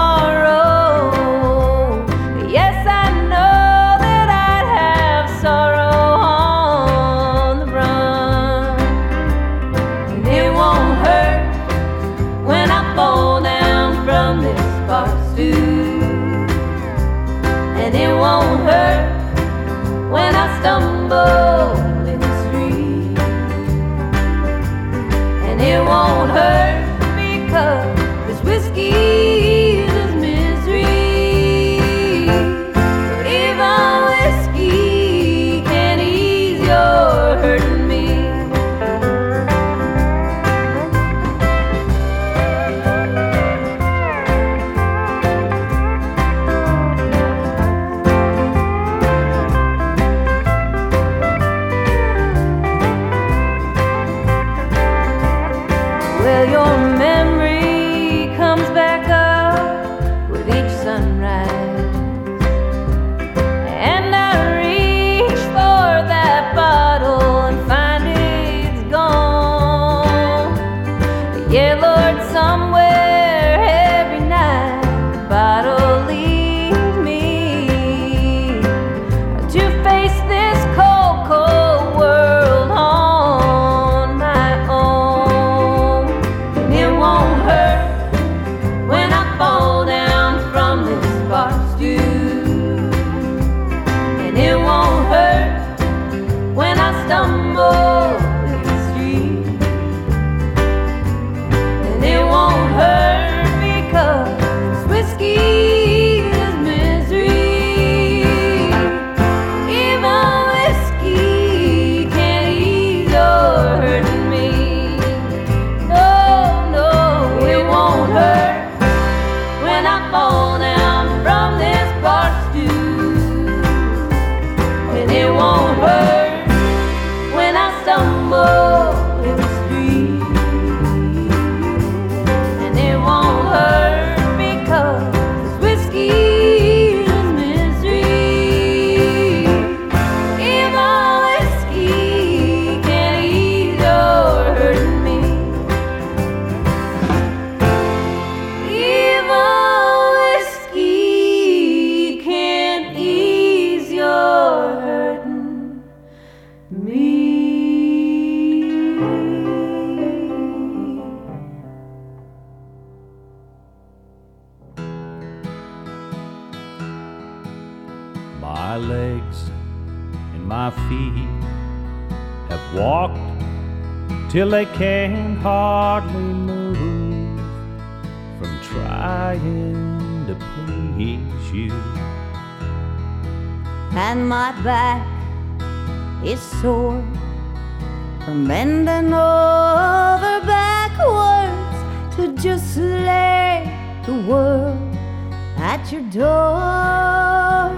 I: door.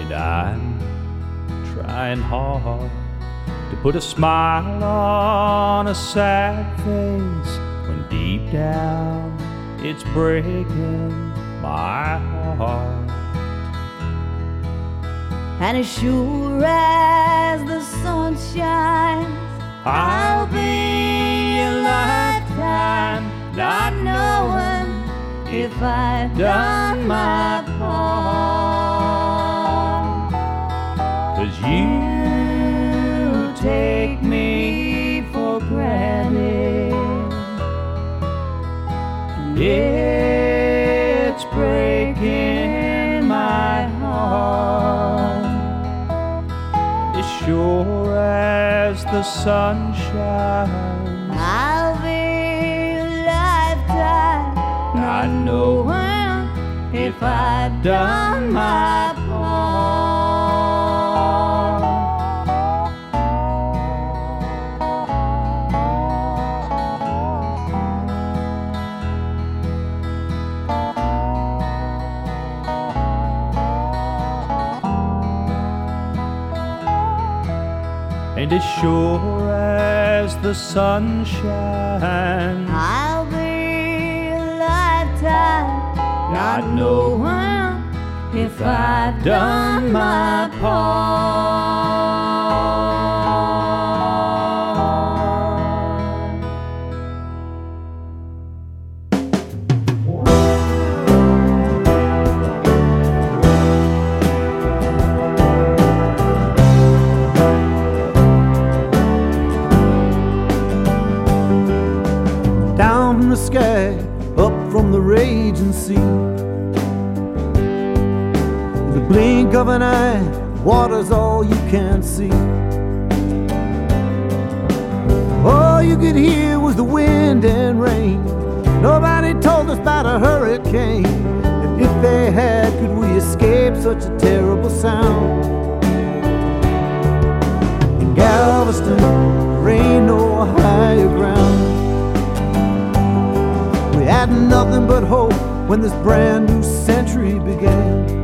T: And I'm trying hard
U: to put a smile on a sad face when deep down it's breaking my heart.
I: And as sure as the sun shines,
U: I'll be a lifetime not knowing
I: if I've done my part.
U: Cause you take me for granted. And it's breaking my heart. As sure as the sun shines, not knowing
I: if I've done my part.
U: and as sure as the sun shines, not knowing
I: if I've done my part.
O: An eye, water's all you can see. All you could hear was the wind and rain. Nobody told us about a hurricane. And if they had, could we escape such a terrible sound? In Galveston, there ain't no higher ground. We had nothing but hope when this brand new century began.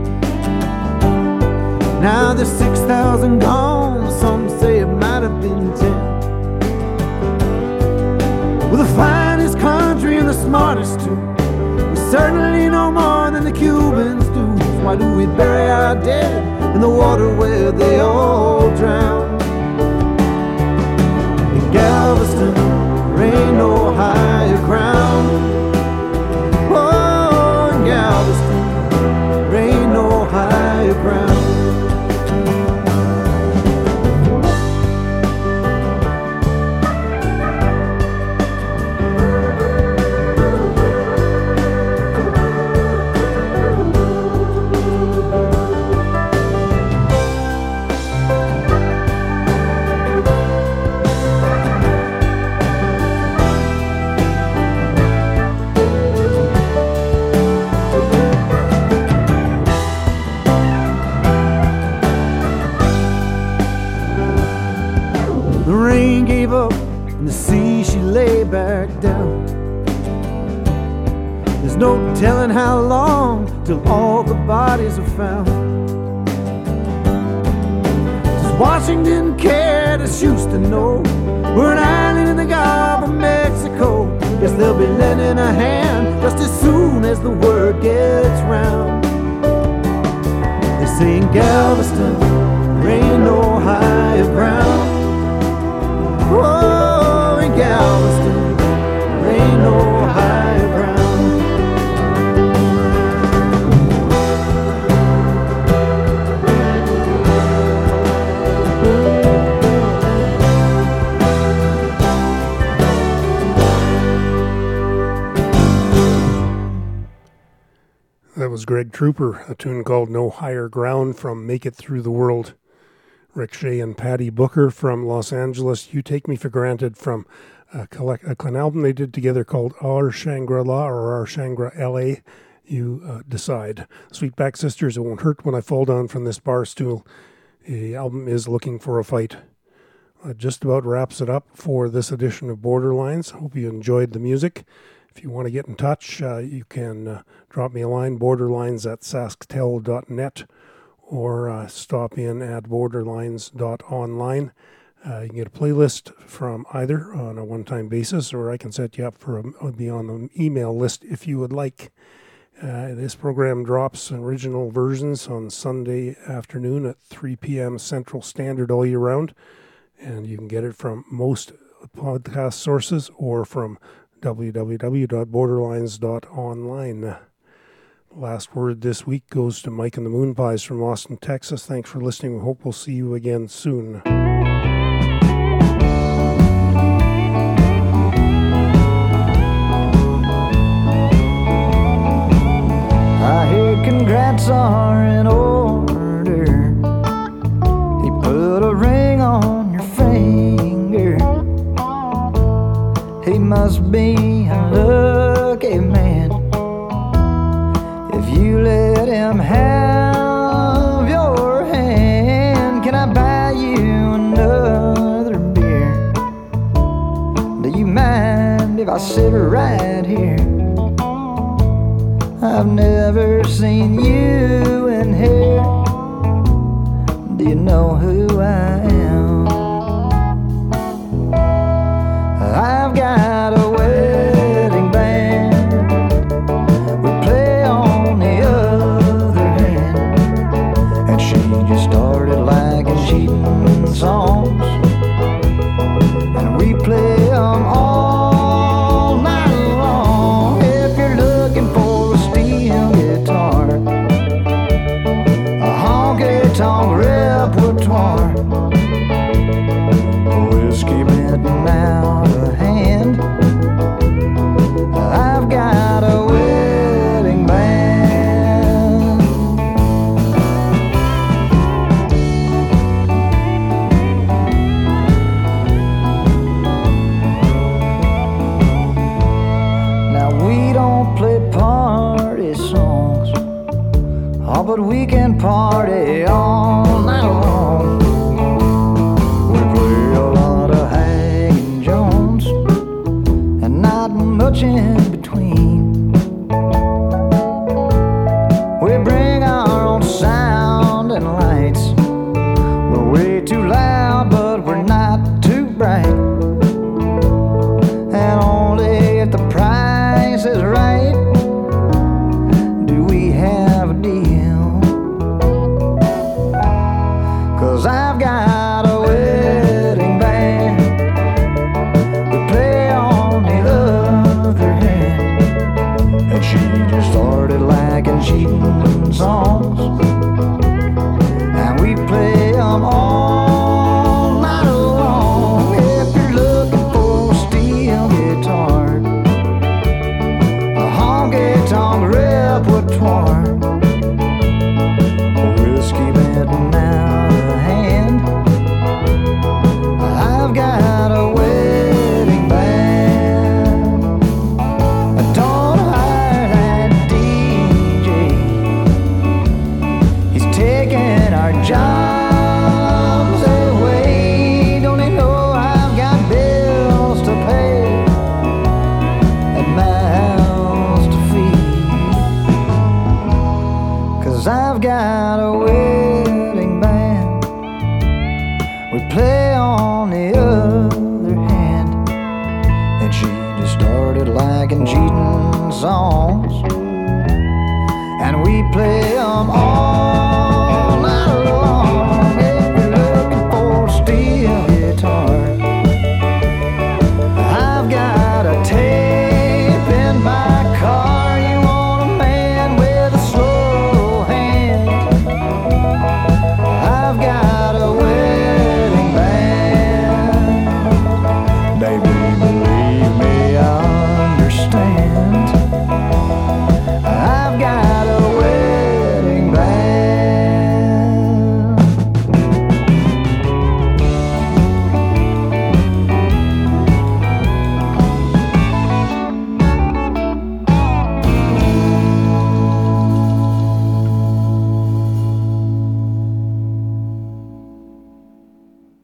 O: Now there's 6,000 gone, some say it might have been 10. We're the finest country and the smartest too. We certainly know more than the Cubans do. Why do we bury our dead in the water where they all drown? Bodies are found. Does Washington care? Does Houston know? We're an island in the Gulf of Mexico. Guess they'll be lending a hand just as soon as the word gets round. They in Galveston, there ain't no higher ground. Oh, in Galveston,
A: was Greg Trooper, a tune called No Higher Ground from Make It Through the World. Rick Shea and Patty Booker from Los Angeles. You Take Me for Granted from a, collect, a, an album they did together called Our Shangri La or Our Shangri LA. You uh, decide. Sweetback Sisters, It Won't Hurt When I Fall Down from This Bar Stool. The album is Looking for a Fight. Uh, just about wraps it up for this edition of Borderlines. Hope you enjoyed the music. If you want to get in touch, uh, you can uh, drop me a line, borderlines at sasktel.net, or uh, stop in at borderlines.online. Uh, you can get a playlist from either on a one time basis, or I can set you up for a, be on the email list if you would like. Uh, this program drops original versions on Sunday afternoon at 3 p.m. Central Standard all year round, and you can get it from most podcast sources or from www.borderlines.online. Last word this week goes to Mike and the Moonpies from Austin, Texas. Thanks for listening. We hope we'll see you again soon.
L: I hear congrats are in order. He put a ring on your finger. He must be a lucky him have your hand, can I buy you another beer? Do you mind if I sit right here? I've never seen you in here. Do you know who I am? I've got a